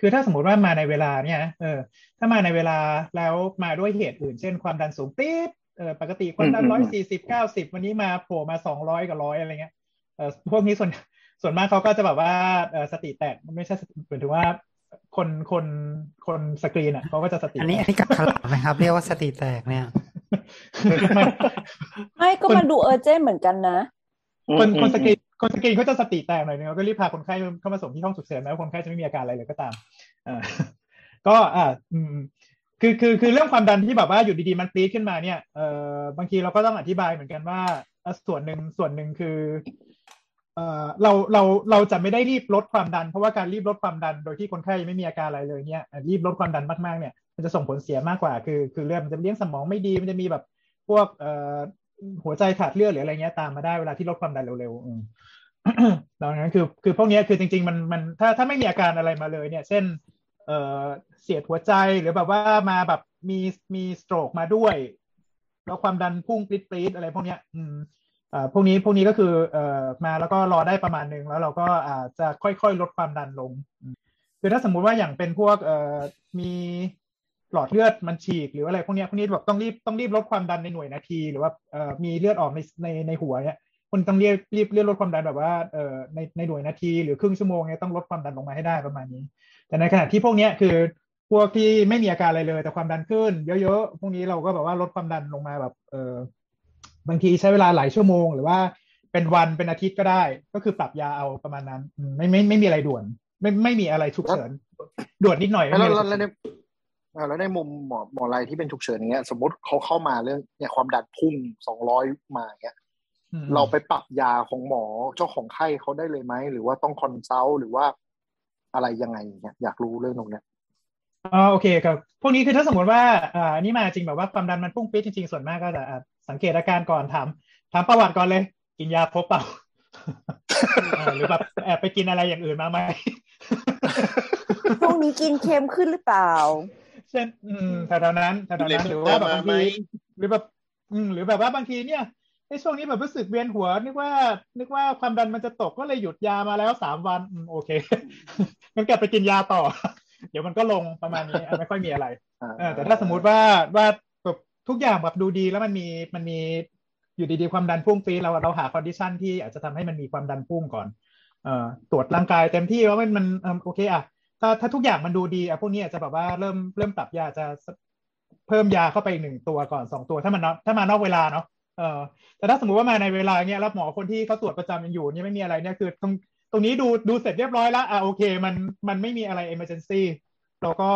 คือถ้าสมมติว่ามาในเวลาเนี่ยนะเออถ้ามาในเวลาแล้วมาด้วยเหตุอื่น เช่นความดันสูงปี๊ดเออปกติความดันอืมร้อือยมสี่สิบเก้าสิบวันนี้มาโผล่มาสองร้อยกับร้อยอะไรเงี้ยเออพวกนี้ส่วนส่วนมากเขาก็จะแบบว่าเออสติแตกไม่ใช่สติหมายถึงว่าคนคนคนสกรีนอะเขาก็จะสติอันนี้แตอันกนี้กับขลับไหมครับ เรียกว่าสติแตกเนี่ย ไม่ไม่ก็มาดู urgent เหมือนกันนะคนคนสกรีนคนสกรีนเขาจะสติแตกหน่อยนึงแล้วก็รีบพาคนไข้เข้ามาส่งที่ห้องฉุกเฉินแม้ว่าคนไข้จะไม่มีอาการอะไรเลยก็ตามอ่าก็อ่าอืมคือคือคือเรื่องความดันที่แบบว่าอยู่ดีๆมันปี๊ดขึ้นมาเนี่ยเอ่อบางทีเราก็ต้องอธิบายเหมือนกันว่าอะส่วนหนึ่งส่วนหนึ่งคือเอ่อเราเราเราจะไม่ได้รีบลดความดัน เพราะว่าการรีบลดความดันโดยที่คนไข้ยังไม่มีอาการอะไรเลยเนี่ยอะรีบลดความดันมากๆเนี่ย มันจะส่งผลเสียมากกว่า คือ คือเลือดมันจะเลี้ยงสมองไม่ดี มันจะมีแบบพวกเอ่อหัวใจขาดเลือดหรืออะไรเงี้ยตามมาได้เวลาที่ลดความดันเร็วๆดังนั้นคือคือพวกนี้คือจริง ๆ มันมันถ้าถ้าไม่มีอาการอะไรมาเลย เนี่ย เช่น เอ่อเสียดหัวใจหรือแบบว่ามาแบบมีมีสโตรกมาด้วยแล้วความดันพุ่งปริ๊ดปริ๊ดอะไรพวกเนี้ย อืมอ่าพวกนี้พวกนี้ก็คือเอ่อมาแล้วก็รอได้ประมาณหนึ่งแล้วเราก็อาจจะค่อยๆลดความดันลงคือถ้าสมมุติว่าอย่างเป็นพวกเอ่อมี หลอดเลือดมันฉีกหรืออะไรพวกเนี้ยพวกนี้แบบต้องรีบต้องรีบลดความดันในหน่วยนาที หรือว่าเอ่อมีเลือดออกในในในหัวเนี่ยคุณต้องรีบรีบเรียกลดความดันแบบว่าเอ่อในในหน่วยนาที หรือครึ่งชั่วโมงเนี่ยต้องลดความดันลงมาให้ได้ประมาณนี้ แต่ในขณะที่พวกเนี้ยคือพวกที่ไม่มีอาการอะไรเลย แต่ความดันขึ้นเยอะๆพวกนี้เราก็แบบว่าลดความดันลงมาแบบเออบางทีใช้เวลาหลายชั่วโมง หรือว่าเป็นวันเป็นอาทิตย์ก็ได้ ก็คือปรับยาเอาประมาณนั้นอืมไม่ไม่ไม่มีอะไรด่วน ไม่ไม่มีอะไรฉุกเฉินด่วนนิดหน่อยไม่แล้วมีแล้อะวไรฉุกแล้วเฉิในนอ่า แล้วในมุมหมอหมออะไรที่เป็นฉุกเฉินอย่างเงี้ย สมมติเขาเข้ามาเรื่องเนี่ยความดันพุ่งสองร้อยมาอย่างเงี้ยอืมเราไปปรับยาของหมอเจ้าของไข้เขาได้เลยไหม หรือว่าต้อง consult หรือว่าอะไรยังไงอย่างเงี้ยอยากรู้เรื่องตรงเนี้ยอ๋อโอเคครับ พวกนี้คือถ้าสมมติว่าอ่าอันนี้มาจริงแบบว่าความดันมันพุ่งปี๊ดจริงๆ ส่วนมากก็จะอะสังเกตอาการก่อนถามถามประวัติก่อนเลย กินยาครบเปล่าอ่าหรือแบบแอบไปกินอะไรอย่างอื่นมาไหมช่วงนี้กินเค็มขึ้นหรือเปล่า เช่นอืมแถวๆนั้นแถวๆนั้นหรือว่าแบบบางทีหรือแบบอืมหรือแบบว่าบางทีเนี่ยในช่วงนี้แบบรู้สึกเวียนหัว นึกว่า นึกว่าความดันมันจะตกก็เลยหยุดยามาแล้วสามวันอืมโอเคมันกลับไปกินยาต่อ เดี๋ยวมันก็ลงประมาณนี้อะไม่ค่อยมีอะไรเออแต่ถ้าสมมุติว่าว่าแบบทุกอย่างแบบดูดีแล้วมันมีมันมีอยู่ดีๆความดันพุ่งปี๊ดเราเราหา condition ที่อาจจะทำให้มันมีความดันพุ่งก่อนเอ่อตรวจร่างกายเต็มที่ว่ามันมันเอิ่มโอเคอะ ถ้าถ้าทุกอย่างมันดูดีอะพวกนี้อาจจะแบบว่าเริ่มเริ่มปรับยาจะเพิ่มยาเข้าไปอีกหนึ่งตัวก่อนสองตัวถ้ามันเนาะถ้ามานอกเวลาเนาะเออแต่ถ้าสมมติว่ามาในเวลาเนี้ยแล้วหมอคนที่เขาตรวจประจำยังอยู่เนี่ยไม่มีอะไรเนี่ยคือตรงตรงนี้ดูดูเสร็จเรียบร้อยแล้วอะโอเค มันมันไม่มีอะไร emergency เราก็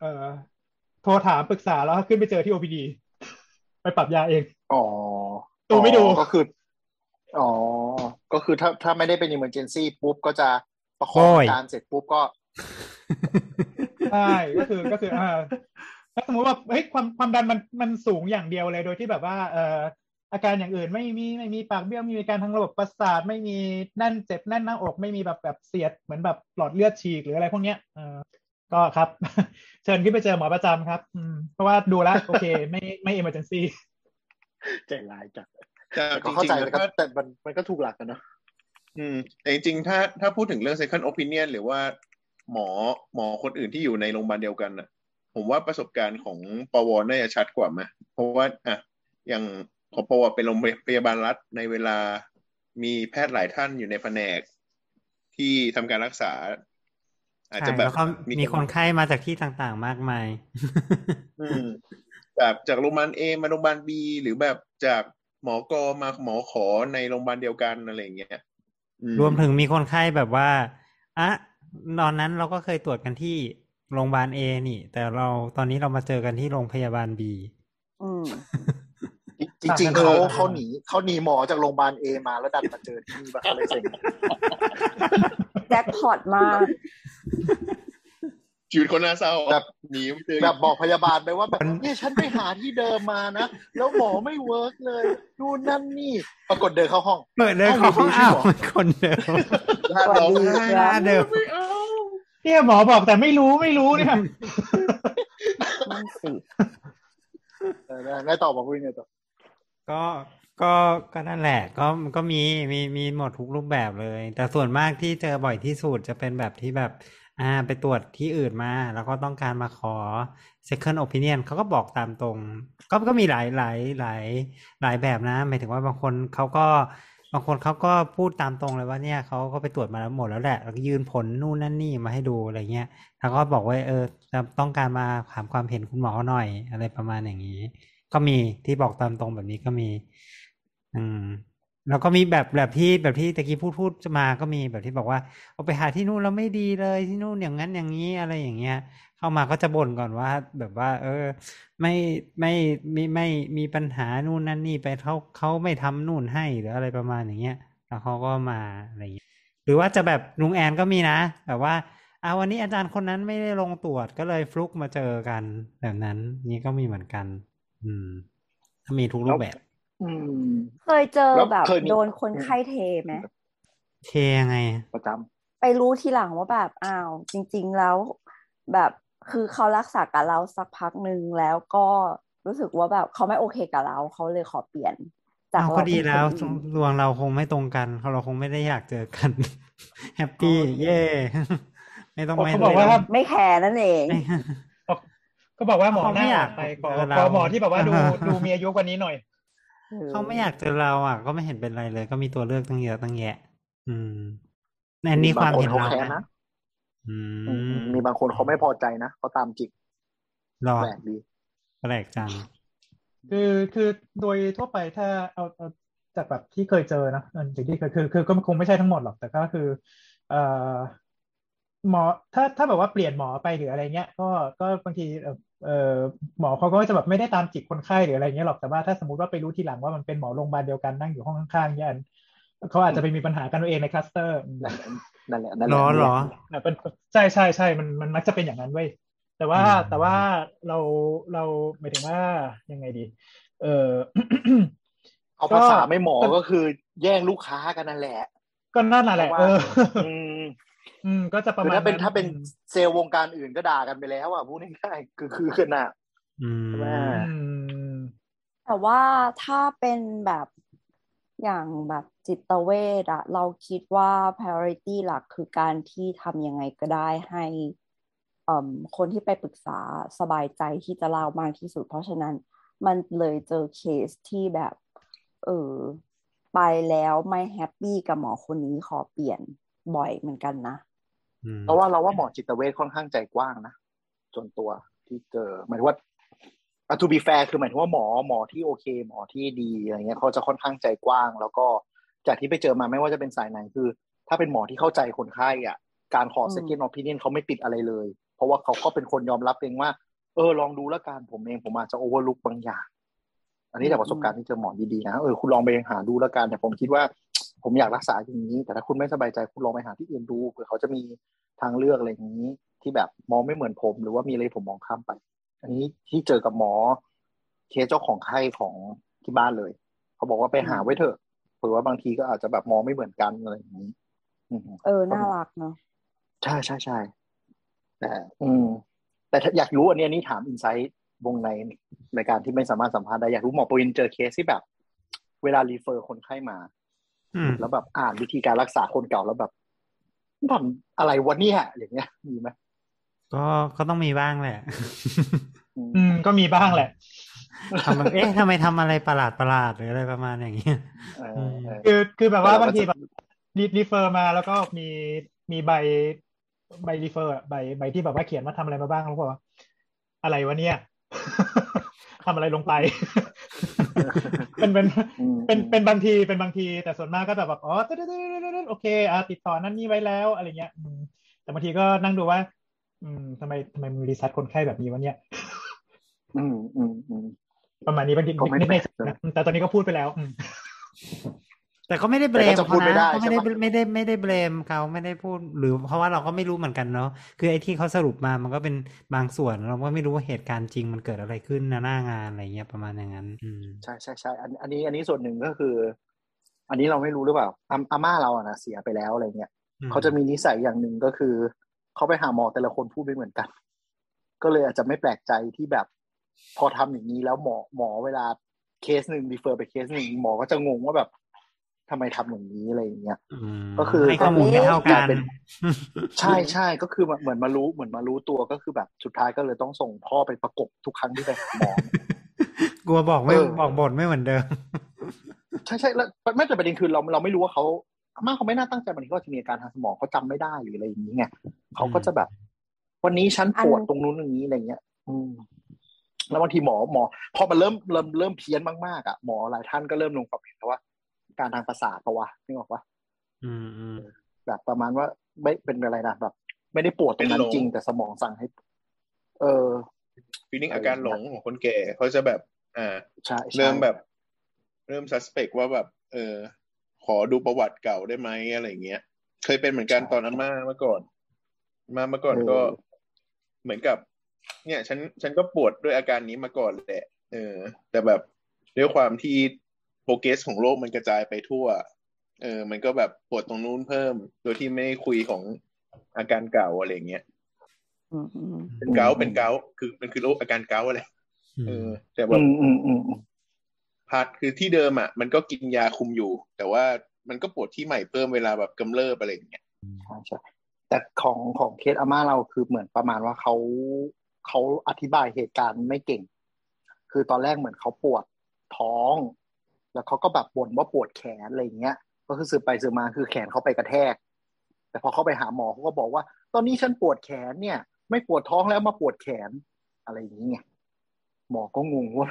เอ่อโทรถามปรึกษาแล้วขึ้นไปเจอที่ OPD ไปปรับยาเอง อ๋อตูไม่ดูก็คือ อ๋อ ก็คือถ้าถ้าไม่ได้เป็น emergency ปุ๊บก็จะประคองโอ้ยอาการเสร็จปุ๊บก็ ใช่ก็คือก็คืออ่าถ้าสมมติว่าเฮ้ยความความดันมันมันสูงอย่างเดียวเลยโดยที่แบบว่าเอ่ออาการอย่างอื่นไม่มีไม่มีปากเบี้ยวไม่มีอาการทางระบบประสาทไม่มีแน่นเจ็บแน่นหน้าอกไม่มีแบบแบบเสียดเหมือนแบบหลอดเลือดฉีกหรืออะไรพวกเนี้ยเออก็ครับ เชิญขึ้นไปเจอหมอประจำครับอืมเพราะว่าดูแล้วโอเค ไม่ไม่ emergency ใจร้ายจังแต่แต่จก็เข้าริงใจๆนะครับถ้าแต่มันมันก็ถูกหลักกันเนอะอืมแต่จริงๆ ถ้าถ้าพูดถึงเรื่อง second opinion หรือว่า หมอหมอคนอื่นที่อยู่ในโรงพยาบาลเดียวกันน่ะ ผมว่าประสบการณ์ของปวน่าจะชัดกว่าไหมเพราะว่าอะอย่างของปวเป็นโรงพยาบาลรัฐในเวลามีแพทย์หลายท่านอยู่ในแผนก ที่ทำการรักษา อาจใช่จะแบบแล้วก็มีคนไข้มาจากที่ต่างๆมากมายอืมจากจากโรงพยาบาลเอมาโรงพยาบาลบีหรือแบบจากหมอกอมาหมอขอในโรงพยาบาลเดียวกันอะไรอย่างเงี้ยอืรวมถึงมีคนไข้แบบว่าอะ ตอนนั้นเราก็เคยตรวจกันที่โรงพยาบาลเอนี่ แต่เราตอนนี้เรามาเจอกันที่โรงพยาบาล Bอืมจริงๆเขาเขาหนีเขาหนีหมอจากโรงพยาบาล A มาแล้วดันมาเจอที่นี่แบบอะไรเซ็งแจ็คพอตมาก ชีวิตคนน่าเศร้าแบบหนีไม่เจอแบบบอกพยาบาลไปว่าแบบเนี่ยฉันไปหาที่เดิมมานะ แล้วหมอไม่ work เลยดูนนั่นนี่ ปรากฏเดินเข้าห้องเปิดเลยเอ้าเขาอยู่ดีอ้าวหมอมันคนเดิมถ้าเราสวัสดีหน้าเดิมเนี่ยหมอบอกแต่ไม่รู้ไม่รู้เนี่ยนั่นสิเออได้ต่อมาพูดยังไงต่อก็ก็ก็นั่นแหละ ก็ก็มีมีมีหมดทุกรูปแบบเลย แต่ส่วนมากที่เจอบ่อยที่สุดจะเป็นแบบที่แบบ อ่าไปตรวจที่อื่นมา แล้วก็ต้องการมาขอ second opinion เขาก็บอกตามตรง ก็ก็มีหลายหลายหลายหลายแบบนะ หมายถึงว่าบางคนเขาก็บางคนเขาก็พูดตามตรงเลยว่าเนี่ยเขาก็ไปตรวจมาแล้วหมดแล้วแหละแล้วก็ยื่นผลนู่นนั่นนี่มาให้ดูอะไรเงี้ยแล้วก็บอกว่าเออจะต้องการมาถามความเห็นคุณหมอหน่อยอะไรประมาณอย่างนี้ ก็มีที่บอกตามตรงแบบนี้ก็มี อืม แล้วก็มีแบบแบบที่แบบที่ตะกี้พูดพูดมาก็มีแบบที่บอกว่าเอาไปหาที่นู่นแล้วไม่ดีเลยที่นู่นอย่างนั้นอย่างนี้อะไรอย่างเงี้ย เข้ามาก็จะบ่นก่อนว่า แบบว่า เออ ไม่ไม่ไม่ไม่มีปัญหานู่นนั่นนี่ไปเขาเขาไม่ทำนู่นให้หรืออะไรประมาณอย่างเงี้ย แล้วเขาก็มาอะไรอย่างเงี้ยหรือว่าจะแบบลุงแอนก็มีนะแบบว่าอาวันนี้อาจารย์คนนั้นไม่ได้ลงตรวจก็เลยฟลุกมาเจอกันแบบนั้น นี่ก็มีเหมือนกัน อืมก็มีทุกรูปแบบ เคยเจอแล้วแบบเคยมีโดนคนไข้เทไหมเทยังไงประจไปรู้ทีหลังว่าแบบอ้าว จริง ๆแล้ว แบบคือเขารักษากับเราสักพักหนึ่งแล้วก็รู้สึกว่าแบบเขาไม่โอเคกับเราเขาเลยขอเปลี่ยน จากเอาเราก็ดีเป็นแล้วคนอื่นดวงเราคงไม่ตรงกันเราคงไม่ได้อยากเจอกัน happy เย่ไม่ต้องไม่เขาบอกว่าไม่ต้งไม่ care นั่นเองไม่ก็บอกว่าหมอเขาหไม่น้าอยากไปขอเจอเราขอหมอที่แบบว่าดูดูมีอายุกว่านี้หน่อย เขาไม่อยากเจอเราอะ ก็ไม่เห็นเป็นไรเลย ก็มีตัวเลือกตั้งเยอะตั้งแยะ อืมในำนี้ความบางคนเห็นเขาเราแค้นนะนะอือืมมมีบางคนเขาไม่พอใจนะเขาตามจิกรอแปลกดีแปลกจังคือคือโดยทั่วไปถ้าเอาเอาจากแบบที่เคยเจอนะเออสิ่งที่เคยคือคือก็คงไม่ใช่ทั้งหมดหรอกแต่ก็คือ เอ่อหมอถ้าถ้าแบบว่าเปลี่ยนหมอไปหรืออะไรเงี้ย ก็ก็บางที เออหมอเขาก็จะแบบไม่ได้ตามจิกคนไข้หรืออะไรเงี้ยหรอกแต่ว่าถ้าสมมติว่าไปรู้ทีหลังว่ามันเป็นหมอโรงพยาบาลเดียวกันนั่งอยู่ห้องข้างๆเนี่ยเขาอาจจะไปมีปัญหากันเอาเองในคลัสเตอร์นั่นแหละนั่นแหละอหรออะเป็นใช่ใช่ใช่มันมันมักจะเป็นอย่างนั้นเว้ยแต่ว่าแต่ว่าเราเราหมายถึงว่ายังไงดี เออเอาภาษาไม่หมอก็คือแย่งลูกค้ากันนั่นแหละ ก็นั่นแหละเอว่าอ อืมอืมก็จะประคือมาณถ้าเป็นนั้นถ้าเป็นเซลล์วงการอื่นก็ด่ากันไปแล้วอะพูดง่ายๆคือคือขนาดอืมใช่ไหมอืมแต่ว่าถ้าเป็นแบบอย่างแบบจิตเวชอะเราคิดว่า priority หลักคือการที่ทำยังไงก็ได้ให้เอ่มคนที่ไปปรึกษาสบายใจที่จะเล่ามากที่สุด เพราะฉะนั้นมันเลยเจอเคสที่แบบเออไปแล้วไม่แฮปปี้กับหมอคนนี้ขอเปลี่ยนบ่อยเหมือนกันนะอืม เพราะว่าเราว่าหมอจิตเวชค่อนข้างใจกว้างนะส่วนตัวที่เจอหมายถึงว่าอะทูบีแฟร์คือหมายถึงว่าหมอหมอที่โอเค หมอที่ดีอะไรเงี้ยเขาจะค่อนข้างใจกว้าง แล้วก็จากที่ไปเจอมาไม่ว่าจะเป็นสายไหนคือ ถ้าเป็นหมอที่เข้าใจคนไข้อะ การขออืม second opinion เขาไม่ติดอะไรเลย เพราะว่าเขาก็เป็นคนยอมรับเองว่า เออลองดูแล้วกันผมเองผมอาจจะ overlook บางอย่าง อันนี้จากประสบการณ์ที่เจอหมอดีๆนะเออคุณลองไปหาดูแล้วกันแต่ผมคิดว่า ผมอยากรักษาอย่างนี้ แต่ถ้าคุณไม่สบายใจคุณลองไปหาที่อื่นดูเผื่อเขาจะมีทางเลือกอะไรอย่างนี้ ที่แบบมองไม่เหมือนผม หรือว่ามีอะไรผมมองข้ามไป อันนี้ที่เจอกับหมอ เคสเจ้าของไข้ของที่บ้านเลย เขาบอกว่าไปหาไว้เถอะเผื่อว่าบางทีก็อาจจะแบบมองไม่เหมือนกันอะไรอย่างนี้อืมเออน่ารักเนาะใช่ใช่ใช่แต่อืม แต่ถ้าอยากรู้อันนี้อันนี้ถามอินไซต์วงในในการที่ไม่สามารถสัมภาษณ์ได้อยากรู้หมอปวินเจอเคสที่แบบ เวลารีเฟอร์คนไข้มาอืม แล้วแบบอ่านวิธีการรักษาคนเก่าแล้วแบบทำอะไรวะเนี่ยอย่างเงี้ย มีไหมก็ก็ต้องมีบ้างแหละ อืมอืมก็มีบ้างแหละทำแบบเอ๊ะทำไมทำอะไรประหลาดประหลาดหรืออะไรประมาณอย่างเงี้ยเออเออคือคือแบบว่าแต่เราก็บางทีจะแบบรีรีเฟอร์มาแล้วก็มีมีใบใบรีเฟอร์ใบใบที่แบบว่าเขียนว่าทำอะไรมาบ้างแล้วก็บอกว่าอะไรวะเนี่ยทำอะไรลงไป เป็นเป็นอืมเป็นเป็นบางทีเป็นบางที แต่ส่วนมากก็จะแบบอ๋อตึ๊ดตึ๊ดตึ๊ดตึ๊ดตึ๊ดโอเคอ่าติดต่อนั่นนี่ไว้แล้วอะไรเงี้ยอืมแต่บางทีก็นั่งดูว่า อืมทำไมทำไมมึงรีซัตคนไข้แบบนี้วะเนี่ยอืมอืมอืมประมาณนี้บางทีก็ไม่นึกในใจแปลกนะแต่ตอนนี้ก็พูดไปแล้วอืม แต่ก็ไม่ได้เบลแต่มก็จะพูเขาดไม่ได้นะก็ไม่ได้ใช่ปะไม่ได้ไม่ได้เบลมเขาไม่ได้พูด หรือเพราะว่าเราก็ไม่รู้เหมือนกันเนาะคือไอ้ที่เขาสรุปมามันก็เป็นบางส่วนเราก็ไม่รู้ว่าเหตุการณ์จริงมันเกิดอะไรขึ้นนะหน้างานอะไรเงี้ยประมาณอย่างนั้นอืมใช่ใช่ใช่อันอันนี้อันนี้ส่วนหนึ่งก็คือ อันนี้เราไม่รู้หรือเปล่าอาอาม่าเราอะนะเสียไปแล้วอะไรเงี้ยอืมเขาจะมีนิสัยอย่างหนึ่งก็คือเขาไปหาหมอแต่ละคนพูดไม่เหมือนกัน ก็เลยอาจจะไม่แปลกใจที่แบบ พอทำอย่างนี้แล้วหมอหมอเวลาเคสหนึ่ง refer ไปเคสหนึ่งหมอก็จะงงว่าแบบ ทำไมทำอย่างนี้อะไรอย่างเงี้ยอืมก็คือให้ข้อมูลไม่เท่ากันเป็นใช่ใช่ก็คือเหมือนมารู้เหมือนมารู้ตัวก็คือแบบสุดท้ายก็เลยต้องส่งพ่อไปประกบทุกครั้งที่ไปหาหมอกลัวบอกไม่เออบอกบทไม่เหมือนเดิม ใช่ใช่แล้วไม่แต่ประเด็นคือเราเราไม่รู้ว่าเขาอาม่าเขาไม่น่าตั้งใจบางทีก็จะมีอาการทางสมองเขาจำไม่ได้หรืออะไรอย่างนี้ไงเขาก็จะแบบ วันนี้ฉันปวดอันตรงนู้นตรงนี้อะไรเงี้ย อืมแล้วบางทีหมอหมอ พอมันเริ่มเริ่มเริ่มเพี้ยนมากๆอะหมอหลายท่านก็เริ่มลงความเห็นแล้วว่า การทางประสาทปะวะนึกออกปะอืมอืมแบบประมาณว่าไม่เป็นอะไรนะแบบ ไม่ได้ปวดตรงนั้นจริง แต่สมองสั่งให้ เออฟีลิ่งอาการหลงของคนแก่เขาจะแบบ อ่าใช่ใช่เริ่มแบบ เริ่มซัสเปกว่าแบบ เออ ขอดูประวัติเก่าได้ไหมอะไรเงี้ย เคยเป็นเหมือนกันตอนอาม่าเมื่อก่อน มาเมื่อก่อนก็เหมือนกับ เนี่ย ฉันฉันก็ปวดด้วยอาการนี้มาก่อนแหละเออ แต่แบบด้วยความที่ โปรเกรสของโรคมันกระจายไปทั่ว เออ มันก็แบบปวดตรงนู้นเพิ่ม โดยที่ไม่ได้คุยของอาการเก่าอะไรเงี้ยอืมอืมเป็นเกาต์เป็นเกาต์คือมันคือโรคอาการเกาต์อะไรเออ แต่แบอืบมอืมอืมอืม part คือที่เดิมอะ มันก็กินยาคุมอยู่ แต่ว่ามันก็ปวดที่ใหม่เพิ่มเวลาแบบกำเริบอะไรอย่างเงี้ยใช่ใช่แต่ของของเคสอาม่าเราคือเหมือนประมาณว่าเขาเขาอธิบายเหตุการณ์ไม่เก่ง คือตอนแรกเหมือนเขาปวดท้อง แล้วเขาก็แบบบ่นว่าปวดแขนอะไรอย่างเงี้ย ก็คือสืบไปสืบมาคือแขนเขาไปกระแทก แต่พอเขาไปหาหมอเขาก็บอกว่า ตอนนี้ฉันปวดแขนเนี่ย ไม่ปวดท้องแล้วมาปวดแขนอะไรอย่างเงี้ยหมอก็งงว่า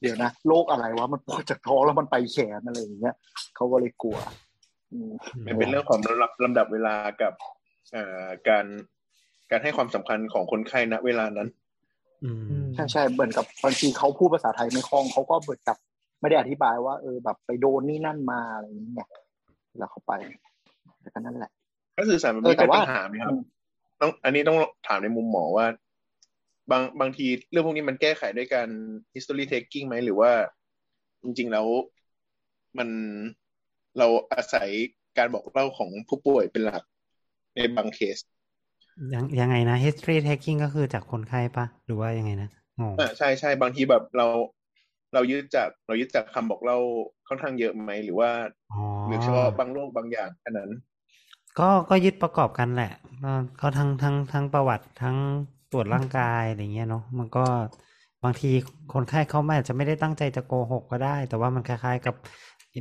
เดี๋ยวนะโรคอะไรวะมันปวดจากท้องแล้วมันไปแขนอะไรอย่างเงี้ยเขาก็เลยกลัวอืมมันเป็นเรื่องของลำดับลำดับเวลากับอ่าการการให้ความสำคัญของคนไข้ณเวลานั้นอืมใช่ใช่เหมือนกับบางทีเขาพูดภาษาไทยไม่คล่องเขาก็เหมือนกับ ไม่ได้อธิบายว่าเออแบบไปโดนนี่นั่นมาอะไรอย่างเงี้ยแล้วเขาไปแต่ก็นั่นแหละถ้าสื่อสารมันเออไม่แต่เป็นว่าปัญหาไหมครับต้องอันนี้ต้องถามในมุมหมอว่า บางบางทีเรื่องพวกนี้มันแก้ไขด้วยการ history taking ไหมหรือว่า จริง ๆ แล้วมันเราอาศัยการบอกเล่าของผู้ป่วยเป็นหลักในบางเคสยังยังไงนะ history taking ก็คือจากคนไข้ปะหรือว่ายังไงนะงงอ่าใช่ใช่บางทีแบบเรา เรายึดจากเรายึดจากคำบอกเล่าค่อนข้างเยอะไหมหรือว่าอ๋อหรือเฉพาะบางโรคบางอย่างแค่นั้น ก็ก็ยึดประกอบกันแหละก็ก็ทั้งทั้งทั้งประวัติทั้งตรวจร่างกายอะไรเงี้ยเนาะมันก็บางทีคนไข้เขาอาจจะไม่ได้ตั้งใจจะโกหกก็ได้ แต่ว่ามันคล้าย ๆ กับ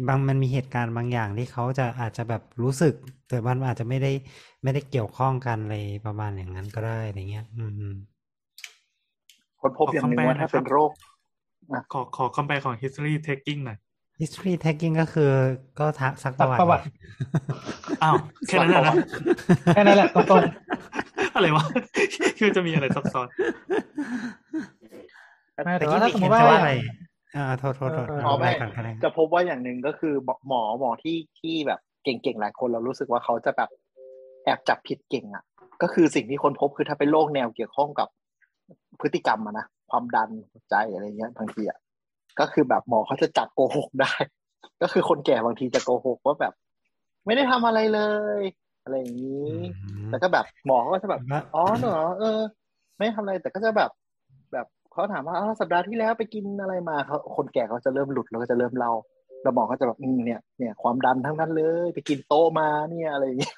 บางมันมีเหตุการณ์บางอย่างที่เขาจะอาจจะแบบรู้สึก แต่มันอาจจะไม่ได้ไม่ได้เกี่ยวข้องกันเลยประมาณอย่างนั้นก็ได้อะไรเงี้ย อืมอืมคนพบอย่างหนึ่งว่าถ้าเป็นโรค ขอขอคำแปลของ history taking หน่อย history taking ก็คือก็ทักซักปสักระวัติประวัติอ้าวแค่นั้นนะนะแค่นั้นแหละตรงอะไรวะคือจะมีอะไรซับซ้อนๆไม่แต่แต่กี้ว่ามีถ้าสมมเขียนติว่าจะว่าอะไรอ่าโทษโทษโทษเออเอาไปไม่ก่อนก็ได้จะพบว่าอย่างหนึ่งก็คือหมอหมอที่ที่แบบเก่งๆหลายคนเรารู้สึกว่าเขาจะแบบแอบจับผิดเก่งอะ ก็คือสิ่งที่คนพบคือถ้าเป็นโรคแนวเกี่ยวข้องกับพฤติกรรมอะนะ ความดันหัวใจอะไรเงี้ยบางทีอะก็คือแบบหมอเขาจะจับโกหกได้ ก็คือคนแก่บางทีจะโกหกว่าแบบ ไม่ได้ทำอะไรเลย อะไรอย่างนี้อืมแล้วก็แบบหมอเขาก็จะแบบว่าอ๋อเหรอเออ ไม่ทำอะไรแต่ก็จะแบบ แบบเขาถามว่าอ้าวสัปดาห์ที่แล้วไปกินอะไรมาเขาคนแก่เขาจะเริ่มหลุดแล้วก็จะเริ่มเล่าแล้วหมอเขาจะแบบอืมเนี่ยเนี่ยความดันทั้งนั้นเลย ไปกินโต๊ะมาเนี่ยอะไรอย่างเงี้ย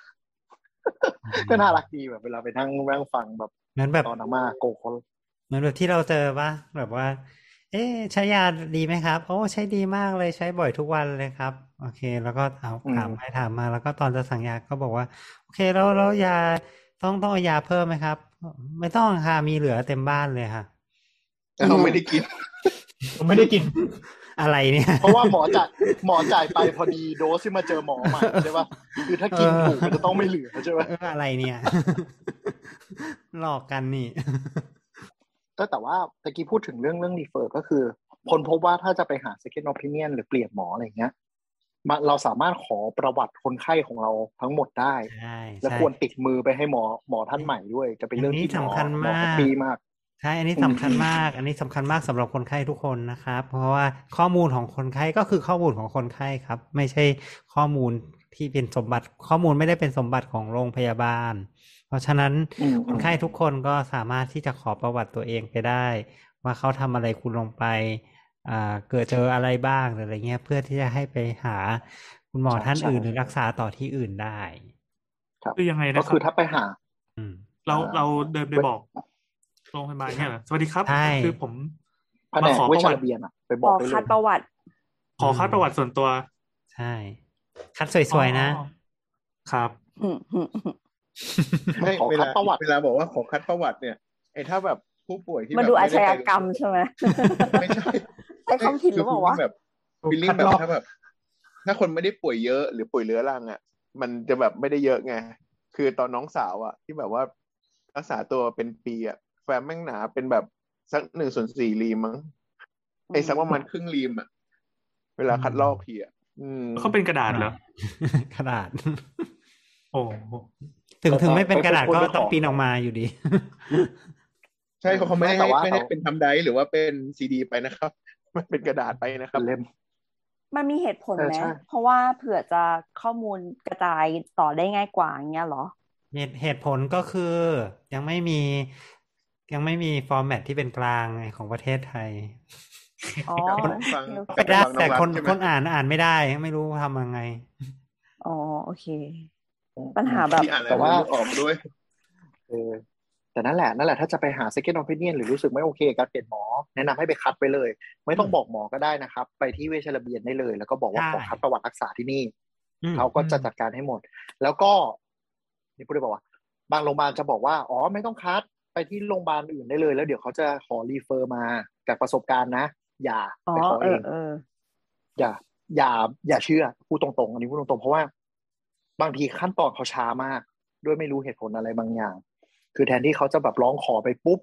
ก็น่ารักดีแบบเวลาไปนั่งนั่งฟังแบบเหมือนแบบตอนอาม่าโกเขา เหมือนแบบที่เราเจอปะแบบว่า เอ๊ะใช้ยาดีไหมครับ โอ้ใช้ดีมากเลยใช้บ่อยทุกวันเลยครับ โอเค แล้วก็เอาถามไปถามมา แล้วก็ตอนจะสั่งยาก็บอกว่า โอเคแล้วแล้วยาต้องต้องเอายาเพิ่มไหมครับ ไม่ต้องค่ะมีเหลือเต็มบ้านเลยค่ะเราไม่ได้กินผมไม่ได้กินอะไรเนี่ย เพราะว่าหมอจ่ายหมอจ่ายไปพอดีโดสที่มาเจอหมอใหม่ใช่ป่ะคือถ้ากินถูกมันจะต้องไม่เหลือใช่ไหมเอออะไรเนี่ย หลอกกันนี่ ก็แต่ว่าตะกี้พูดถึงเรื่องเรื่องรีเฟอร์ก็คือคนพบว่าถ้าจะไปหา second opinion หรือเปลี่ยนหมออะไรเงี้ยมาเราสามารถขอประวัติคนไข้ของเราทั้งหมดได้ใช่และใช่ควรติดมือไปให้หมอหมอท่านใหม่ด้วย จะเป็นเรื่องที่หมออันนี้สำคัญหมอมากแฮปปี้มากใช่ อันนี้สำคัญมาก อันนี้สำคัญมากสำหรับคนไข้ทุกคนนะครับ เพราะว่าข้อมูลของคนไข้ก็คือข้อมูลของคนไข้ครับ ไม่ใช่ข้อมูลที่เป็นสมบัติข้อมูลไม่ได้เป็นสมบัติของโรงพยาบาล เพราะฉะนั้นอืมคนไข้ทุกคนก็สามารถที่จะขอประวัติตัวเองไปได้ ว่าเขาทำอะไรคุณลงไปอ่าเกิดเจออะไรบ้างหรืออะไรเงี้ยเพื่อที่จะให้ไปหาคุณหมอท่านอื่นหรือรักษาต่อที่อื่นได้ครับคือยังไงนะก็คคือรับถ้าไปหาอืมเราอ่าเราเดินไปบอกโรงพยาบาลเนี่ยเหรอสวัสดีครับใช่คือผมแผนมากขอเวประชวัติระเบียนอะไปบบอกอกได้เลคัดยประวัติ ขอคัดประวัติส่วนตัว ใช่ คัดสวยๆนะอ๋อครับอืมอืมอืม ไม่ขอเวคัลาดประวัติเวลาบอกว่าขอคัดประวัติเนี่ยไอ้ถ้าแบบผู้ป่วยที่มาแบบดูอาไได้ชญาไปกรรมใช่ไหมไม่ใช่ใช้คำผิดหรือเปล่าวะแบบฟีลลิ่คังดแบบลอกถ้าแบบ ถ้าคนไม่ได้ป่วยเยอะหรือป่วยเรื้อรังอะ มันจะแบบไม่ได้เยอะไง คือตอนน้องสาวอะ ที่แบบว่ารักษาตัวเป็นปีอะแฟ้มแม่งหนาเป็นแบบสักหนึ่งส่วนสี่รีมมั้งไอ้สักประมาณครึ่งรีมอะ เวลาคัดลอกทีอะอืมเขาเป็นกระดาษเหรอกระดาษ โอ้โห ถึงถึงไม่เป็นไปกระดาษไปก็ไปต้องขอปีนออกมาอยู่ดี ใช่เขาเขาไม่ได้แต่ให้ว่าไม่ได้เขาเป็นทำไดร์หรือว่าเป็นซีดีไปนะครับ มันเป็นกระดาษไปนะครับเล่มมันมีเหตุผลเออไหมใช่เพราะว่าเผื่อจะข้อมูลกระจายต่อได้ง่ายกว่าอย่างเงี้ยเหรอเหตุเหตุผลก็คือยังไม่มียังไม่มีฟอร์แมตที่เป็นกลางไงของประเทศไทยอ๋อฟังไปได้ฟังน้องแต่คนรักใช่ไหมคนอ่านอ่านไม่ได้ ไม่รู้ทำยังไง อ๋อโอเค ปัญหาแบบที่อ่านอะไรแต่ว่าไม่ออกด้วยเออแต่นั่นแหละนั่นแหละถ้าจะไปหา second opinion หรือรู้สึกไม่โอเคกับการเปลี่ยนหมอ แนะนำให้ไปคัดไปเลย ไม่ต้องอืมบอกหมอก็ได้นะครับ ไปที่เวชระเบียนได้เลย แล้วก็บอกว่าใช่ขอคัดประวัติรักษาที่นี่อืมเขาก็จะจัดการให้หมด แล้วก็นี่พูดได้บอกว่า บางโรงพยาบาลจะบอกว่าอ๋อไม่ต้องคัดไปที่โรงพยาบาลอื่นได้เลย แล้วเดี๋ยวเขาจะขอรีเฟอร์มาจากประสบการณ์นะ อย่าอ๋อไปขอเอเอองเอออย่า อย่าอย่าเชื่อพูดตรงๆ อันนี้พูดตรงๆ เพราะว่า บางทีขั้นตอนเขาช้ามาก ด้วยไม่รู้เหตุผลอะไรบางอย่าง คือแทนที่เขาจะแบบร้องขอไปปุ๊บ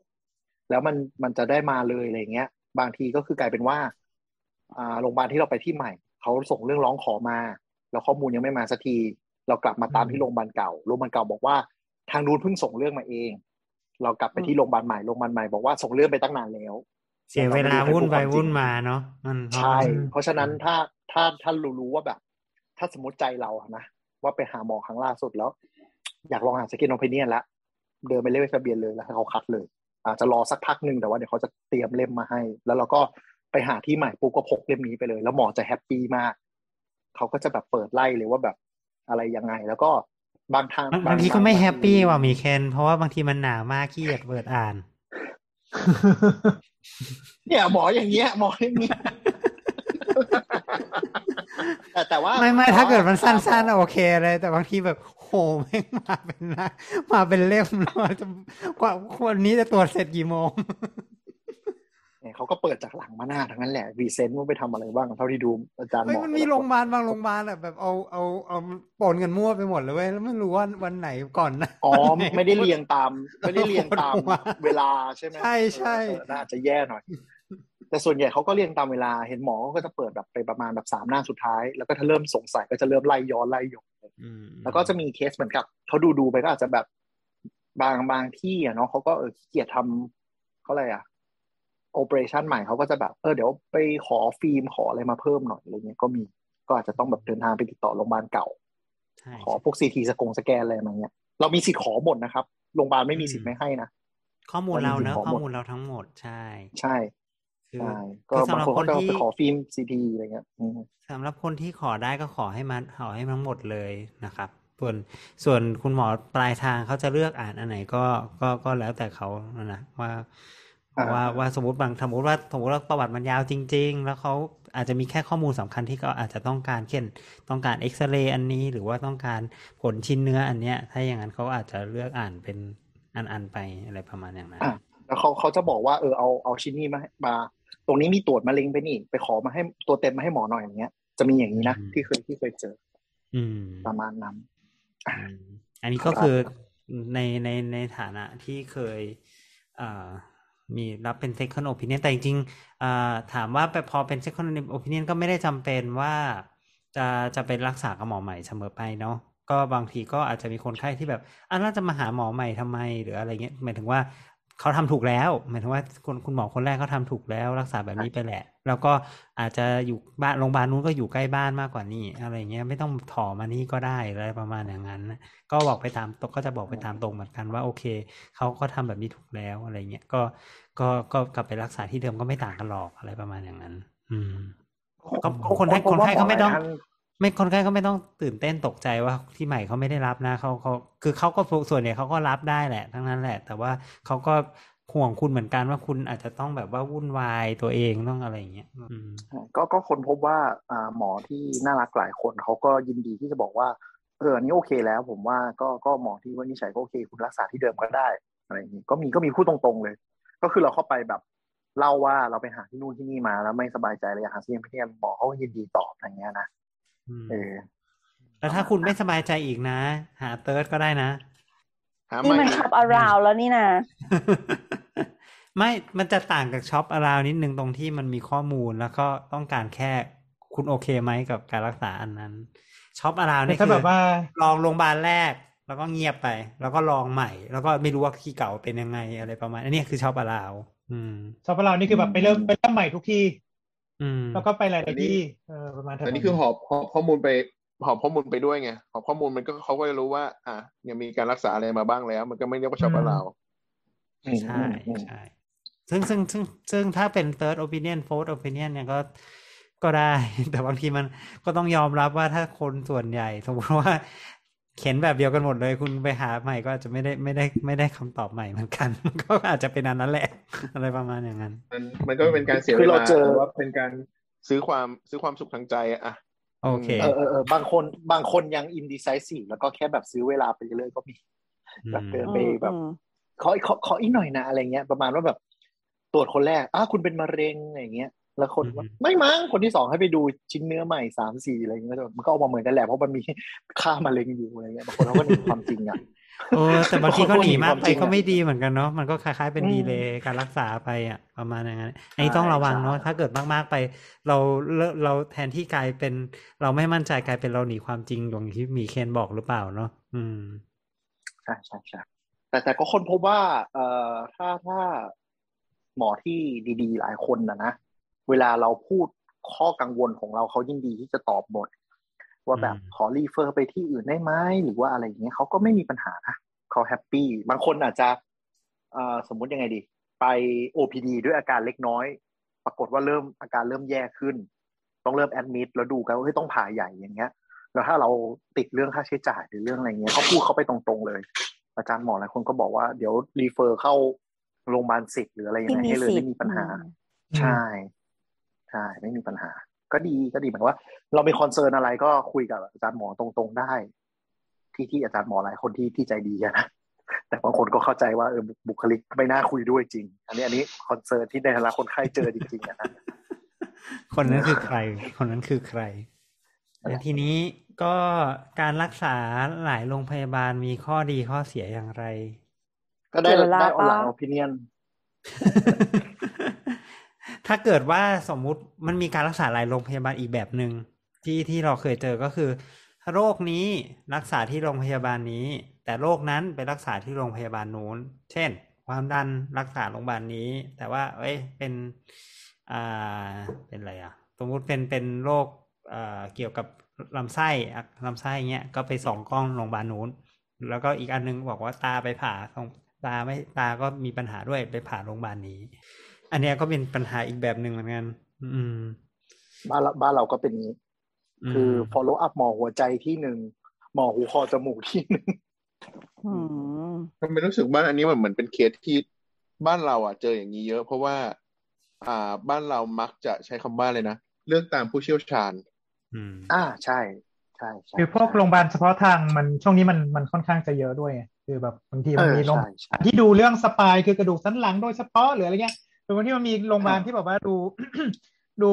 แล้วมันมันจะได้มาเลยอะไรเงี้ย บางทีก็คือกลายเป็นว่าอ่าโรงพยาบาลที่เราไปที่ใหม่เขาส่งเรื่องร้องขอมา แล้วข้อมูลยังไม่มาสักที เรากลับมาตามที่โรงพยาบาลเก่าโรงพยาบาลเก่าบอกว่า ทางนู้นเพิ่งส่งเรื่องมาเอง เรากลับไปที่โรงพยาบาลใหม่โรงพยาบาลใหม่บอกว่าส่งเรื่องไปตั้งนานแล้วเสียเวลาวุ่นไปวุ่นมาเนาะมันใช่เพราะฉะนั้นถ้าถ้าถ้ารู้รู้ว่าแบบ ถ้าสมมติใจเราอะนะ ว่าไปหาหมอครั้งล่าสุดแล้ว อยากลองอ่าน second opinion แล้วเดินไปเล่มทะเบียนเลยแล้วให้เขาคัดเลย อาจจะรอสักพักหนึ่งแต่ว่าเดี๋ยวเขาจะเตรียมเล่มมาให้ แล้วเราก็ไปหาที่ใหม่ปุ๊บก็พกเล่มนี้ไปเลย แล้วหมอจะแฮปปี้มากเขาก็จะแบบเปิดไล่เลยว่าแบบอะไรยังไง แล้วก็บางทางบางบางทีก็ไม่ happy ว่ะมีเคน เพราะว่าบางทีมันหนามากขี้เกียจเปิดอ่าน เนี่ยหมออย่างเงี้ยหมออย่างเงี้ย แต่แต่ว่าไม่ไม่ถ้าเกิดมันสั้นๆอะโอเคเลย แต่บางทีแบบโหแม่งมาเป็นนะมาเป็นเล่มแล้วจะกว่าคนนี้จะตรวจเสร็จกี่โมงเนี่ยเขาก็เปิดจากหลังมาหน้าทั้งนั้นแหละ recent ว่าไปทำอะไรบ้างเท่าที่ดูอาจารย์หเฮ้ยมอมันมีโรงพยาบาลบางโรงพยาบาลอะแบบเอาเอาเอาปนกันมั่วไปหมดเลยเว้ยแล้วไม่รู้ว่าวันไหนก่อนนะอ๋อไม่ได้เรียงตาม ไม่ได้เรียงตามปวดหัวเวลาใช่ไหมใช่ใช่เออเออน่าจะแย่หน่อย แต่ส่วนใหญ่เขาก็เรียงตามเวลาเห็นหมอก็จะเปิดแบบไปประมาณแบบสามหน้าสุดท้าย แล้วก็ถ้าเริ่มสงสัยก็จะเริ่มไล่ย้อนไล่ย้อนอืมแล้วก็จะมีเคสเหมือนกับเขาดูดูๆไปก็อาจจะแบบบางบางที่อะเนาะเขาก็เออขี้เกียจทำเขาอะไรอะoperation ใหม่เขาก็จะแบบเออเดี๋ยวไปขอฟิล์มขออะไรมาเพิ่มหน่อยอะไรเงี้ยก็มีก็อาจจะต้องแบบเดินทางไปติดต่อโรงพยาบาลเก่าใช่ขอพวก CT สกงสแกนอะไรมาเงี้ยเรามีสิทธิ์ขอหมดนะครับโรงพยาบาลไม่มีสิทธิ์ไม่ให้นะข้อมูลเราเนอะข้อมูลข้อมูลเราทั้งหมดใช่ ใช่ คือใช่ก็คือสำบางหรับคนคก็นจะที่ไปขอฟิล์ม CT อะไรเงี้ยอืมสำหรับคนที่ขอได้ก็ขอให้มันขอให้ทั้งหมดเลยนะครับ ส่วนส่วนคุณหมอปลายทางเขาจะเลือกอ่านอันไหนก็ก็ก็แล้วแต่เขานะว่าว่าว่าสมมติบางสมมติว่าสมมติว่าประวัติมันยาวจริง ๆ แล้วเขาอาจจะมีแค่ข้อมูลสำคัญที่ก็อาจจะต้องการเช่นต้องการเอ็กซเรย์อันนี้หรือว่าต้องการผลชิ้นเนื้ออันเนี้ย ถ้าอย่างนั้นเขาอาจจะเลือกอ่านเป็นอันๆไปอะไรประมาณอย่างนั้นอะแล้วเขาเขาจะบอกว่าเออเอาเอาชิ้นนี้มาให้มาต รงนี้มีตรวจมะเร็งไปนี่ ไปขอมาให้ตัวเต็มมาให้หมอหน่อยอย่างเงี้ย จะมีอย่างนี้นะอืมที่เคยที่เคยเจอ อืม ประมาณนั้นอืมอันนี้ก็คือในในในฐานะที่เคยอ่ามีรับเป็น second opinion แต่จริงๆอ่าถามว่าไปพอเป็น second opinion ก็ไม่ได้จำเป็นว่าจะจะเป็นรักษากับหมอใหม่เสมอไปเนาะก็บางทีก็อาจจะมีคนไข้ที่แบบอะแล้วจะมาหาหมอใหม่ทำไมหรืออะไรเงี้ยหมายถึงว่า เขาทำถูกแล้ว หมายถึงว่าคุณคุณหมอคนแรกเขาทำถูกแล้ว รักษาแบบนี้ไปแหละ แล้วก็อาจจะอยู่บ้านโรงพยาบาลนู้นก็อยู่ใกล้บ้านมากกว่านี่อะไรเงี้ยไม่ต้องถอมานี่ก็ได้อะไรประมาณอย่างนั้นนะก็บอกไปตามตรงก็จะบอกไปตามตรงเหมือนกันว่าโอเคเขาก็ทำแบบนี้ถูกแล้วอะไรเงี้ยก็ก็ก็กลับไปรักษาที่เดิมก็ไม่ต่างกันหรอกอะไรประมาณอย่างนั้น อืมก็คนไข้คนไข้ก็ไม่ต้อง ไม่คนไข้ก็ไม่ต้องตื่นเต้นตกใจว่าที่ใหม่เขาไม่ได้รับนะเขาเขาคือเขาก็ส่วนใหญ่เขาก็รับได้แหละ ทั้งนั้นแหละ แต่ว่าเขาก็ห่วงคุณเหมือนกันว่าคุณอาจจะต้องแบบว่าวุ่นวายตัวเองต้องอะไรอย่างเงี้ยก็ก็คนพบว่าหมอที่น่ารักหลายคนเขาก็ยินดีที่จะบอกว่าเออนนี้โอเคแล้ว ผมว่าก็ก็หมอที่วินิจฉัยก็โอเค คุณรักษาที่เดิมก็ได้อะไรอย่างนี้ก็มีก็มีพูดตรงๆเลย ก็คือเราเข้าไปแบบเล่าว่าเราไปหาที่นู่นที่นี่มาแล้วไม่สบายใจเลยอยากหาซีเอ็มพีหมอเขาก็ยินดีตอบอะไรเงี้ยนะ เออแล้วถ้าคุณไม่สบายใจอีกนะ หาเติร์ดก็ได้นะหานี่ใหมันช็อปอาราวแล้วนี่นะไม่ มันจะต่างกับช็อปอาราวนิดนึงตรงที่มันมีข้อมูลแล้วก็ต้องการแค่คุณโอเคไหมกับการรักษาอันนั้นช็อปอาราวแต่นี่ถ้าคือแบบว่าลองโรงพยาบาลแรก แล้วก็เงียบไป แล้วก็ลองใหม่ แล้วก็ไม่รู้ว่าที่เก่าเป็นยังไงอะไรประมาณอันนี้คือช็อปอาราวอืมชอปเรานี่คือแบบไปเริ่มไปเริ่มใหม่ทุกที่อืม แล้วก็ไปหลายๆที่เออประมาณเท่าแต่นี่คือหอบหอบข้อมูลไปหอบข้อมูลไปด้วยไงหอบข้อมูลมันก็เขาก็จะรู้ว่า อะยังมีการรักษาอะไรมาบ้างแล้ว มันก็ไม่เรียกว่าช็อปเราใช่ใช่ซึ่งซึ่งซึ่งซึ่งถ้าเป็น third opinion fourth opinion เนี่ยก็ก็ได้ แต่บางทีมันก็ต้องยอมรับว่าถ้าคนส่วนใหญ่ สมมติว่า เขียนแบบเดียวกันหมดเลย คุณไปหาใหม่ก็อาจจะไม่ได้ไม่ได้ไม่ได้คำตอบใหม่เหมือนกัน ก็อาจจะเป็นอันนั้นแหละ อะไรประมาณอย่างนั้น มันมันก็เป็นการเสียคืเวอเราลาเจอแต่ว่าเป็นการซื้อความซื้อความสุขทางใจอะอะโอเคเออเออเออบางคนบางคนยังอินดีไซซีแล้วก็แค่แบบซื้อเวลาไปเรื่อยๆก็มีแบบเดินไปแบบอืมขอขอขออีกหน่อยนะอะไรเงี้ย ประมาณว่าแบบตรวจคนแรกอ้าคุณเป็นมะเร็งอะไรเงี้ย แล้วคนว่าอืมไม่มั้งคนที่สองให้ไปดูชิ้นเนื้อใหม่สามสี่อะไรเงี้ยมันก็ออกมาเหมือนกันแหละเพราะมันมีค่ามะเร็งอยู่อะไรเงี้ยบางคนเขาก็หนีความจริงอะโอ้แต่บางทีก็หนีมากไปความจริงอะก็ไม่ดีเหมือนกันเนาะมันก็คล้ายๆเป็นอืมดีเลยการรักษาไปอะประมาณอย่างนั้นอันนี้ต้องระวังเนาะใช่ถ้าเกิดมากๆไปเราเราเราแทนที่กลายเป็น เราไม่มั่นใจกลายเป็นเราหนีความจริงอย่างที่มีเคนบอกหรือเปล่าเนาะอืมใช่ใช่ใช่แต่แต่ก็คนพบว่า เอ่อถ้าถ้าหมอที่ดี ๆ หลายคนนะนะ เวลาเราพูดข้อกังวลของเราเขายินดีที่จะตอบหมด ว่าแบบอืมขอ refer ไปที่อื่นได้ไหมหรือว่าอะไรอย่างเงี้ยเขาก็ไม่มีปัญหานะเขา happy บางคนอาจจะเอ่อสมมุติยังไงดี ไป OPD ด้วยอาการเล็กน้อย ปรากฏว่าเริ่มอาการเริ่มแย่ขึ้น ต้องเริ่ม admit แล้วดูกันว่าเฮ้ยต้องผ่าใหญ่อย่างเงี้ยแล้วถ้าเราติดเรื่องค่าใช้จ่ายหรือเรื่องอะไรเงี้ยเขาพูดเขาไปตรงๆเลย อาจารย์หมอหลายคนก็บอกว่าเดี๋ยว refer เข้าโรงพยาบาลสิทธิ์หรืออะไรยังไงให้เลยไม่มีปัญหา ใช่ ใช่ไม่มีปัญหา ก็ดีก็ดีหมายว่า เรามี concern อะไรก็คุยกับอาจารย์หมอตรงๆได้ ที่ที่อาจารย์หมอหลายคนที่ที่ใจดีอะนะแต่บางคนก็เข้าใจว่าเออบุคลิกไม่น่าคุยด้วยจริง อันนี้อันนี้ concern ที่ในฐานะคนไข้เจอจริงๆอะนะคนนั้นคือใคร คนนั้นคือใครแต่ทีนี้ก็การรักษาหลายโรงพยาบาลมีข้อดีข้อเสียอย่างไร ก็ได้เสียเวลาได้ออนไลน์ปะโอปิเนียน ถ้าเกิดว่าสมมุติมันมีการรักษาหลายโรงพยาบาลอีกแบบหนึ่งที่ที่เราเคยเจอก็คือ โรคนี้รักษาที่โรงพยาบาลนี้ แต่โรคนั้นไปรักษาที่โรงพยาบาลนู้น เช่น ความดันรักษาโรงพยาบาลนี้ แต่ว่า เอ้ยเป็นอ่าเป็นอะไรอะสมมุติเป็นเป็นโรคเอ่อเกี่ยวกับลำไส้ลำไส้เงี้ยก็ไปส่องกล้องโรงพยาบาลนู้น แล้วก็อีกอันนึงบอกว่าตาไปผ่าตาไม่ตาก็มีปัญหาด้วยไปผ่าโรงพยาบาลนี้ อันเนี้ยก็เป็นปัญหาอีกแบบหนึ่งเหมือนกันอืม บ้านเราบ้านเราก็เป็นอย่างนี้ คือ follow up หมอหัวใจที่หนึ่งหมอหูคอจมูกที่หนึ่งอืมทำไมรู้สึกว่าอันนี้มันเหมือนเป็นเคสที่บ้านเราอะเจออย่างนี้เยอะ เพราะว่า อ่า บ้านเรามักจะใช้คำว่าเลยนะเลือกตามผู้เชี่ยวชาญ อืม อ่าใช่ใช่ใช่คือพวกโรงพยาบาลเฉพาะทางมันช่วงนี้มันมันค่อนข้างจะเยอะด้วยไงคือแบบบางทีเอมันอมีโรงใช่ใช่ที่ดูเรื่องสปายคือกระดูกสันหลังโดยเฉพาะหรืออะไรเงี้ยห รือบางที่มันมีโรงพยาบาลที่แบบว่าดูดู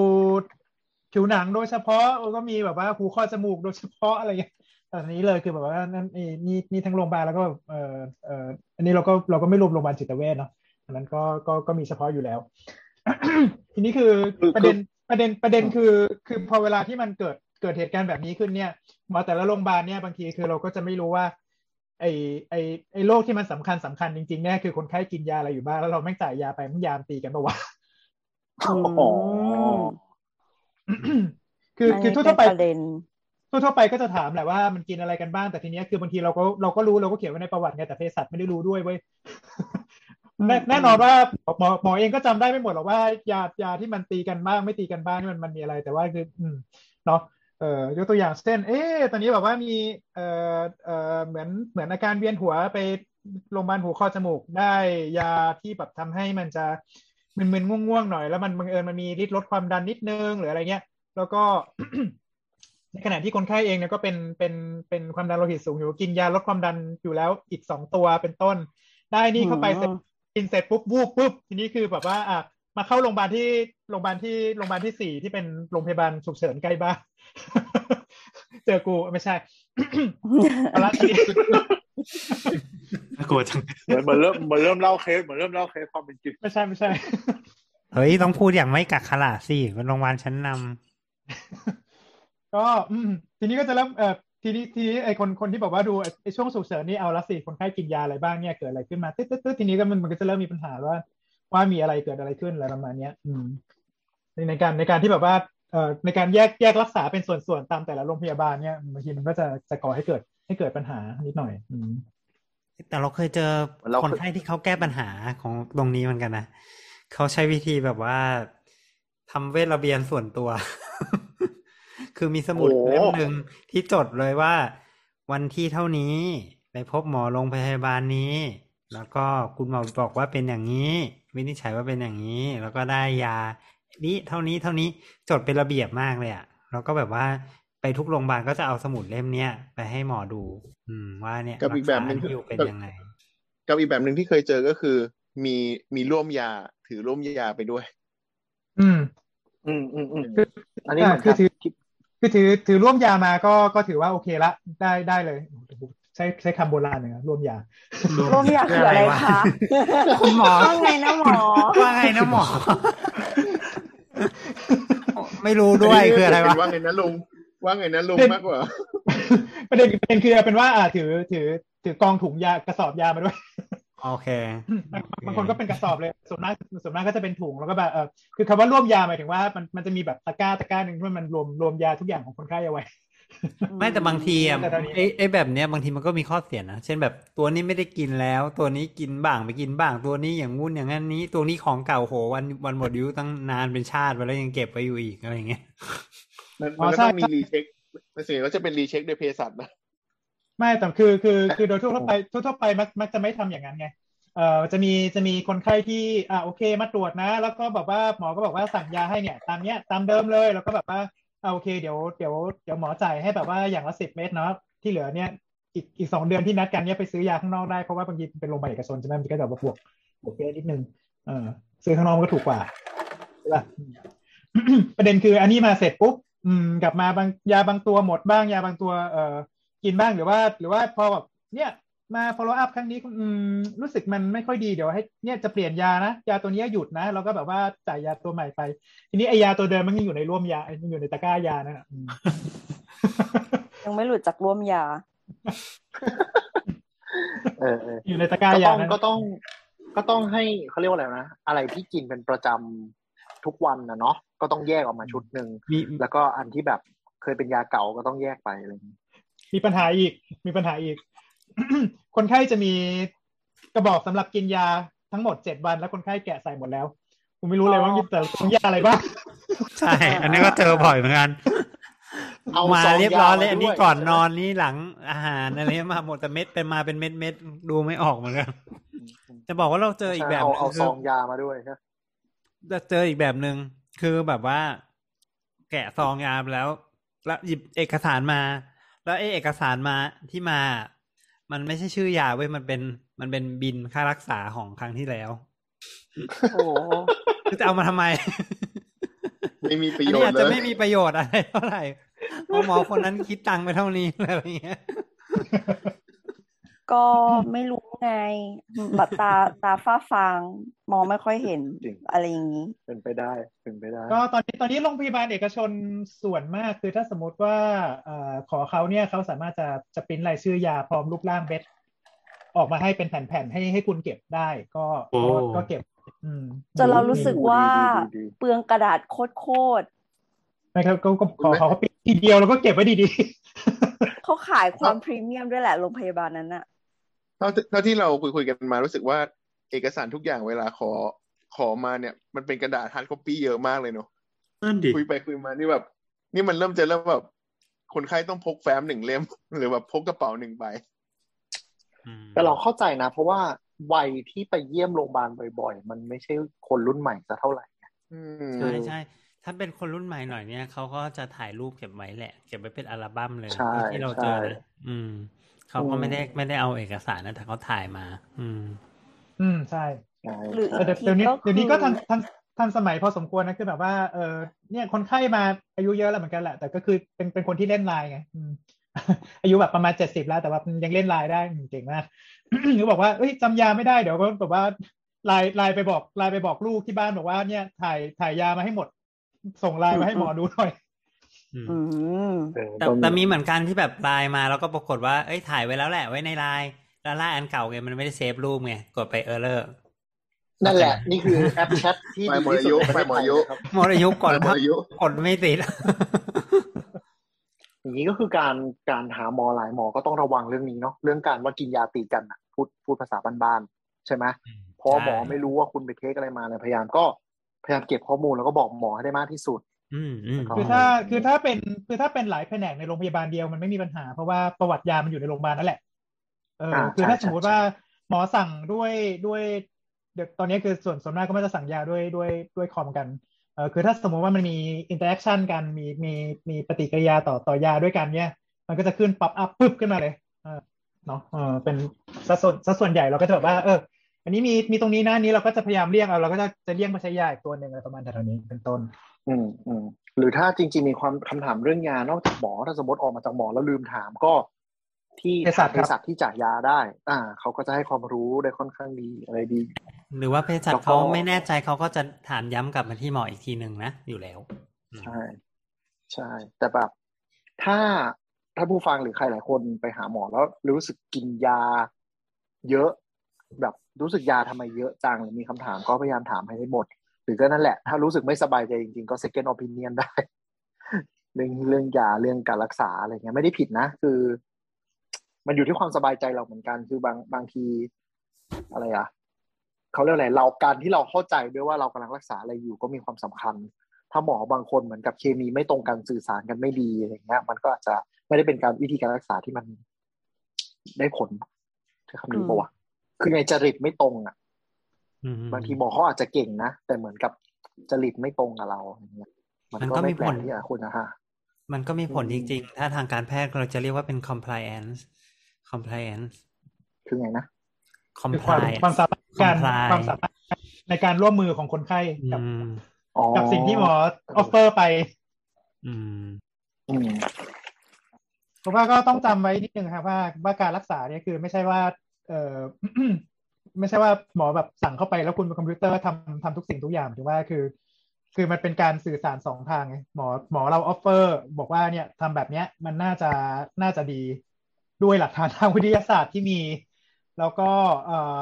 ผิวหนังโดยเฉพาะแล้วก็มีแบบว่าหูคอจมูกโดยเฉพาะอะไรเงี้ยแต่อันนี้เลยคือแบบว่านั่นเองนี่นี่ทั้งโรงพยาบาลแล้วก็แบบเออเอออันนี้เราก็เราก็ไม่รวมโรงพยาบาลจิตเวชเนาะอันนั้นก็ก็ก็มีเฉพาะอยู่แล้ว ทีนี้คือคือประเด็นคือประเด็นประเด็นคือคือพอเวลาที่มันเกิดเกิดเหตุการณ์แบบนี้ขึ้นเนี่ยหมอแต่ละโรงพยาบาลเนี่ยบางทีคือเราก็จะไม่รู้ว่า ไอไอไอโรคที่มันสำคัญสำคัญจริงๆเนี่ยคือคนไข้กินยาอะไรอยู่บ้างแล้วเราไม่จ่ายยาไปมันยามตีกันปะวะอ๋อคืออันคือนี้ทั่วๆไปเป็นประเด็นทั่วๆไปก็จะถามแหละว่ามันกินอะไรกันบ้างแต่ทีเนี้ยคือบางทีเราก็เราก็รู้เราก็เขียนไว้ในประวัติไงแต่เภสัชไม่ได้รู้ด้วยเว้ยแน่แน่นอนว่าหมอหมอเองก็จำได้ไม่หมดหรอกว่ายายาที่มันตีกันบ้างไม่ตีกันบ้างนี่มันมันมีอะไร แต่ว่าคือ อืมเนาะ เอ่อยกตัวอย่างเช่น เอ๊ะตอนนี้แบบว่ามีเอ่อเอ่อเหมือนเหมือนอาการเวียนหัวไปโรงพยาบาลหูคอจมูกได้ยาที่แบบทำให้มันจะมึนๆง่วงๆหน่อย แล้วมันบังเอิญมันมีฤทธิ์ลดความดันนิดนึงหรืออะไรเงี้ย แล้วก็ ในขณะที่คนไข้เองเนี่ยก็เป็นเป็นเป็นความดันโลหิตสูงอยู่กินยาลดความดันอยู่แล้วอีกสองตัวเป็นต้น ได้นี่เข้าไปเสร็จอืมกินเสร็จปุ๊บวูบปุ๊บทีนี้คือแบบว่าอะ มาเข้าโรงพยาบาลที่โรงพยาบาลที่โรงพยาบาลที่สี่ที่เป็นโรงพยาบาลฉุกเฉินใกล้บ้านเจอกูไม่ใช่เอาละทีนี้น่ากลัวจังเหมือนเหมือนเริ่มเหมือนเริ่มเล่าเคสเหมือนเริ่มเล่าเคสความเป็นจริงไม่ใช่ไม่ใช่เฮ้ยต้องพูดอย่างไม่กักขลาดสิเป็นโรงพยาบาลชั้นนำก็อืมทีนี้ก็จะเริ่มเอ่อทีนี้ทีนี้ไอคนคนที่บอกว่าดูไอ้ไอช่วงฉุกเฉินนี่เอาละสิคนไข้กินยาอะไรบ้างเนี่ยเกิดอะไรขึ้นมาตึ๊ดตึ๊ดตึ๊ดทีนี้ก็มันมันก็จะเริ่มมีปัญหาว่า ว่ามีอะไรเกิดอะไรขึ้นอะไรประมาณเนี้ย อืมในในการในการที่แบบว่าเอ่อในการแยกแยกรักษาเป็นส่วนๆตามแต่ละโรงพยาบาลเนี่ยบางทีมันก็จะจะก่อให้เกิดให้เกิดปัญหานิดหน่อย อืมแต่เราเคยเจอเราคนไข้ที่เขาแก้ปัญหาของตรงนี้เหมือนกันนะเขาใช้วิธีแบบว่าทำเวทระเบียนส่วนตัว คือมีสมุดโอ้เล่มหนึ่งที่จดเลยว่า วันที่เท่านี้ ไปพบหมอโรงพยาบาลนี้ แล้วก็คุณหมอบอกว่าเป็นอย่างนี้ วินิจฉัยว่าเป็นอย่างนี้ แล้วก็ได้ยานี้เท่านี้เท่านี้จดเป็นระเบียบมากเลยอะแล้วก็แบบว่าไปทุกโรงพยาบาลก็จะเอาสมุดเล่มเนี้ยไปให้หมอดู อืมว่าเนี่ยกับอีกแบบหนึ่งรัษาอยู่เป็นยังไงกับอีกแบบหนึ่งที่เคยเจอก็คือ มีมีร่วมยาถือร่วมยาไปด้วย อืม อืมอืมอืมคืออันนี้เหมือนคือกันถือคือถือถือร่วมยามาก็ก็ถือว่าโอเคละได้ได้เลยใช้ใช้คำโบราณหนึ่งนะร่วมยาร่วมอยากคืออะไรคะคุณหมอว่าไงนะหมอว่าไงนะหมอ ไม่รู้ด้วยคืออะไรวะว่าไงนะลุงว่าไงนะลุงเป็นมากกว่าประเด็นประเด็นคือเอาเป็นว่าอ่าถือถือถือกองถุงยากระสอบยามาด้วยโอเคบางบางคนก็เป็นกระสอบเลยส่วนมากส่วนมากก็จะเป็นถุงแล้วก็แบบเออคือคำว่าร่วมยาหมายถึงว่ามันมันจะมีแบบตะกร้าตะกร้าหนึ่งที่มันรวมรวมยาทุกอย่างของคนไข้เอาไว้ ไม่แต่บางทีอะแต่ตอนนี้ไอ้ไอ้แบบเนี้ยบางทีมันก็มีข้อเสียนะ เช่นแบบตัวนี้ไม่ได้กินแล้ว ตัวนี้กินบ้างไม่กินบ้าง ตัวนี้อย่างงู้นอย่างนั้นนี้ ตัวนี้ของเก่าโหวันวันหมดอายุตั้งนานเป็นชาติไปแล้วยังเก็บไว้อยู่อีกอะไรอย่างเงี้ยมันอ๋มัอนก็ใช่ต้องมีรีเช็คมันส่วนใหญ่ก็จะเป็นรีเช็คโดยเภสัชนะไม่แต่คือคือคือโดยทั่วๆไปทั่วๆไปมักมักจะไม่ทำอย่างนั้นไงเอ่อจะมีจะมีคนไข้ที่อ่าโอเคมาตรวจนะ แล้วก็แบบว่าหมอก็บอกว่าสั่งยาให้เนี่ย ตามเนี้ยตามเดิมเลยแล้วก็แบบว่า อ่าโอเคเดี๋ยวเดี๋ยวเดี๋ยวหมอจ่ายให้แบบว่าอย่างละสิบเม็ดเนาะที่เหลือเนี่ยอีกอีกสองเดือนที่นัดกันเนี่ยไปซื้อยาข้างนอกได้เพราะว่าบางทีเป็นโรงพยาบาลเอกชนใช่ไหมมันก็จะแบบบวกบวกเยอะนิดนึงเออซื้อข้างนอกมันก็ถูกกว่าใช่ป่ะประเด็นคืออันนี้มาเสร็จปุ๊บอืมกลับมาบางยาบางตัวหมดบ้างยาบางตัวเอ่อกินบ้างหรือว่า หรือว่าพอแบบเนี่ย มา follow up ครั้งนี้อืมรู้สึกมันไม่ค่อยดีเดี๋ยวให้เนี่ยจะเปลี่ยนยานะ ยาตัวเนี้ยหยุดนะแล้วก็แบบว่าจ่ายยาตัวใหม่ไป ทีนี้ไอยาตัวเดิมมันยังอยู่ในร่วมยายังอยู่ในตะกร้ายานั่นน่ะอืมยังไม่หลุดจากร่วมยาเออเอออยู่ในตะกร้าก็ยาต้องนั่นก็ต้องก็ต้องให้เขาเรียกว่าอะไรนะ อะไรที่กินเป็นประจำทุกวันนะเนาะก็ต้องแยกออกมาชุดหนึ่งมีแล้วก็อันที่แบบเคยเป็นยาเก่าก็ต้องแยกไปอะไรอย่างนี้มีปัญหาอีก มีปัญหาอีก คนไข้จะมีกระบอกสำหรับกินยาทั้งหมดเจ็ดวัน แล้วคนไข้แกะใส่หมดแล้วผมไม่รู้เลยว่ามีแต่ต้องยาอะไรบ้างใช่ อันนี้ก็เจอบ่อยเหมือนกันเอามาซองเรียบร้อยเลยามาอันนี้ด้วยก่อนนอนนี่หลังอาหารอะไรเงี้ยมาหมดแต่เม็ดเป็นมาเป็นเม็ดเม็ดดูไม่ออกเหมือนกันจะบอกว่าเราเจออีกแบบเอาหนึ่งเอาคืซองยามาด้วยนะจะเจออีกแบบหนึ่งคือแบบว่า แกะซองยาไปแล้ว แล้วหยิบเอกสารมา แล้วไอ้เอกสารมาที่มา มันไม่ใช่ชื่อยาเว้ยมันเป็น มันเป็นบินค่ารักษาของครั้งที่แล้ว โอ้โหคือจะเอามาทำไม ไม่มีประอันโยนี้ชอาจน์เลจะยไม่มีประโยชน์อะไรเท่าไหร่เพราะหมอคนนั้นคิดตังค์ไปเท่านี้อะไรอย่างเงี้ย ก็ไม่รู้ไงแบบตาตาฝ้าฟางมองไม่ค่อยเห็นจริงอะไรอย่างนี้ เป็นไปได้เป็นไปได้ ก็ตอนนี้ตอนนี้โรงพยาบาลเอกชนส่วนมากคือถ้าสมมติว่าเอ่อขอเขาเนี่ยเขาสามารถจะจะปริ้นรายชื่อยาพร้อมรูปร่างเบ็ดออกมาให้เป็นแผ่นๆให้ให้คุณเก็บได้ ก็โอ้ก็ก็เก็บอืมจนเรารู้สึกว่าดีดีดีเปลืองกระดาษโคตรไม่ครับก็ก็ขอเขาเขาปิดทีเดียวแล้วก็เก็บไว้ดีๆเขาขายความพรีเมียมด้วยแหละโรงพยาบาลนั้นน่ะ เท่าที่เท่าที่เราคุยคุยกันมารู้สึกว่าเอกสารทุกอย่างเวลาขอขอมาเนี่ย มันเป็นกระดาษ hard copy เยอะมากเลยเนอะนั่นดิคุยไปคุยมานี่แบบ นี่มันเริ่มจะเริ่มแบบคนไข้ต้องพกแฟ้มหนึ่งเล่ม หรือแบบพกกระเป๋าหนึ่งใบแต่เราเข้าใจนะ เพราะว่าวัยที่ไปเยี่ยมโรงพยาบาลบ่อยๆ มันไม่ใช่คนรุ่นใหม่ซะเท่าไหร่อืมใช่ใช่ถ้าเป็นคนรุ่นใหม่หน่อยเนี่ยเขาก็จะถ่ายรูปเก็บไว้แหละ เก็บไว้เป็นอัลบั้มเลยใช่ที่เราเจอใช่นะอืม เขาก็อืมไม่ได้ไม่ได้เอาเอกสารนะแต่เขาถ่ายมา อืมๆอืมใช่ใช่หรือเออแต่เดี๋ยวนี้ก็คือเดี๋ยวนี้ก็ทันทันทันสมัยพอสมควรนะคือแบบว่าเออเนี่ยคนไข้มาอายุเยอะแล้วเหมือนกันแหละแต่ก็คือเป็นเป็นคนที่เล่นไลน์ไงอืมอายุแบบประมาณเจ็ดสิบแล้วแต่ว่ายังเล่นไลน์ได้อืมเก่งมากก็บอกว่าเอ้ยจำยาไม่ได้เดี๋ยวก็แบบว่าไลน์ไลน์ไปบอกไลน์ไปบอกลูกที่บ้านบอกว่าเนี่ยถ่ายถ่ายยามาให้หมด ส่งไลน์มาให้หมอดูหน่อยอืมอืมเออ แต่ต้องแต่มีเหมือนกันที่แบบไลน์มาแล้วก็ปรากฏว่าเอ้ยถ่ายไว้แล้วแหละไว้ในไลน์แล้วไลน์อันเก่าไงมันไม่ได้ save รูปไงกดไป error นั่นแหละ นี่คือแอปแชทที่ไปดีหมดที่อาสุยุดในประไปเทศหมดไทอายยุนะครับหมดอายุก่อนไปหมดอายุกดไม่ติดอย่างนี้ก็คือการการหาหมอหลายหมอก็ต้องระวังเรื่องนี้เนาะเรื่องการว่ากินยาตีกันอะพูดพูดภาษาบ้านๆใช่ไหมเพราะใช่หมอไม่รู้ว่าคุณไปเทคอะไรมาเนี่ยพยายามก็พยายามเก็บข้อมูลแล้วก็บอกหมอให้ได้มากที่สุด อืมอืมอ๋อคือถ้าคือถ้าเป็นคือถ้าเป็นหลายแผนกในโรงพยาบาลเดียวมันไม่มีปัญหา เพราะว่าประวัติยามันอยู่ในโรงพยาบาลนั่นแหละเอออ่าคือถ้าใช่สมมติใช่ว่าหมอสั่งด้วยด้วยเดี๋ยวตอนนี้คือส่วนส่วนมากก็ไม่จะสั่งยาด้วยด้วยด้วยคอมกันเออคือถ้าสมมติว่ามันมี interaction กันมีมีมีปฏิกิริยาต่อต่อยาด้วยกันเนี่ย มันก็จะขึ้น pop up ปึ๊บขึ้นมาเลยเออเนาะเออเป็นสัดส่วนสัดส่วนใหญ่เราก็จะแบบว่าเออ อันนี้มีมีตรงนี้นะอันนี้เราก็จะพยายามเลี่ยงเอาเราก็จะจะเลี่ยงมาใช้ยาอีกตัวหนึ่งอะไรประมาณแถวๆนี้เป็นต้น อืมอืมหรือถ้าจริง ๆ มีความคำถามเรื่องยานอกจากหมอถ้าสมมติออกมาจากหมอแล้วลืมถามก็ที่เภสัชเภสัชที่จ่ายยาได้ อ่า เขาก็จะให้ความรู้ได้ค่อนข้างดีอะไรดี หรือว่าเภสัชแล้วก็เขาไม่แน่ใจเขาก็จะถามย้ำกลับมาที่หมออีกทีหนึ่งนะ อยู่แล้ว ใช่ ใช่ แต่แบบถ้าถ้าผู้ฟังหรือใครหลายคนไปหาหมอแล้วรู้สึกกินยา เยอะ แบบรู้สึกยาทำไมเยอะจังหรือมีคำถามก็พยายามถามให้ได้หมดห รือก็นั่นแหละ ถ้ารู้สึกไม่สบายใจจริงๆ ก็ second opinion ได้ เรื่องเรื่องยาเรื่องการรักษาอะไรเงี้ยไม่ได้ผิดนะ คือ มันอยู่ที่ความสบายใจเราเหมือนกัน คือบางบางที อะไรอะเขาเรียกอะไรเราการที่เราเข้าใจด้วยว่าเรากำลังรักษาอะไรอยู่ก็มีความสำคัญ ถ้าหมอบางคนเหมือนกับเคมีไม่ตรงกันสื่อสารกันไม่ดีอะไรเงี้ย มันก็อาจจะไม่ได้เป็นการวิธีการรักษาที่มันได้ผลใช้คำนี้ปะวะคือในจริตไม่ตรงอะอืม บางทีหมอเขาอาจจะเก่งนะ แต่เหมือนกับจริตไม่ตรงกับเราอย่างเงี้ยมันมันก็ก็ไม่มีแปลผกลที่จะคุณนะฮะมันก็มีผลอืจมริงๆ ถ้าทางการแพทย์เราจะเรียกว่าเป็น compliance compliance คือไงนะคือความ compliance ความสามารถการ comply ความสามารถในการร่วมมือของคนไข้กับอืมอ๋อกับสิ่งที่หมอออฟเฟอร์ไป อืมอืมผมว่าก็ต้องจำไว้นิดนึงครับว่าว่าการรักษาเนี่ยคือไม่ใช่ว่า เออ ไม่ใช่ว่าหมอแบบสั่งเข้าไปแล้วคุณเป็นคอมพิวเตอร์ทำทำทุกสิ่งทุกอย่างถือว่าคือ คือมันเป็นการสื่อสารสองทางไงหมอหมอเรา offer บอกว่าเนี่ยทำแบบเนี้ยมันน่าจะน่าจะดีด้วยหลักฐานทางวิทยาศาสตร์ที่มี แล้วก็เอ่อ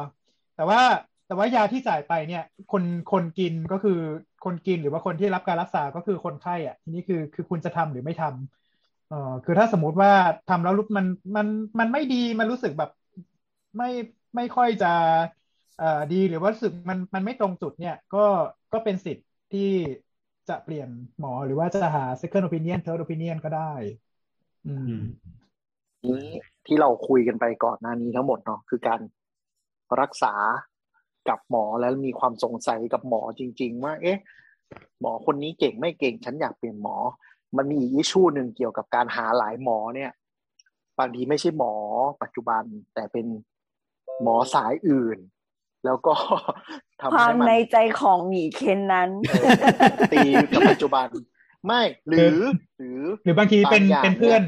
แต่ว่าแต่ว่ายาที่จ่ายไปเนี่ย คนคนกินก็คือคนกินหรือว่าคนที่รับการรักษาก็คือคนไข้อะทีนี้คือคือคุณจะทำหรือไม่ทำเอ่อคือถ้าสมมุติว่าทำแล้วรู้มันมันมันไม่ดีมันรู้สึกแบบไม่ ไม่ค่อยจะเอ่อดีหรือว่ารู้สึกมันมันไม่ตรงจุดเนี่ยก็ก็เป็นสิทธิ์ที่จะเปลี่ยนหมอหรือว่าจะหา second opinion third opinion ก็ได้ อือืมมนี้ที่เราคุยกันไปก่อนหน้านี้ทั้งหมดเนาะคือการรักษากับหมอแล้วมีความสงสัยกับหมอจริง ๆ ว่า เอ๊ะ หมอคนนี้เก่งไม่เก่ง ฉันอยากเปลี่ยนหมอ มันมีอีกอิชชูหนึ่งเกี่ยวกับการหาหลายหมอเนี่ย บางทีไม่ใช่หมอปัจจุบันแต่เป็น หมอสายอื่น แล้วก็ทำควาให้มมันในใจของหมีเคนนั้นเออตีกับปัจจุบัน ไม่หรือ หรือ หรือบางทีเป็นบางอย่างเป็นเพื่อน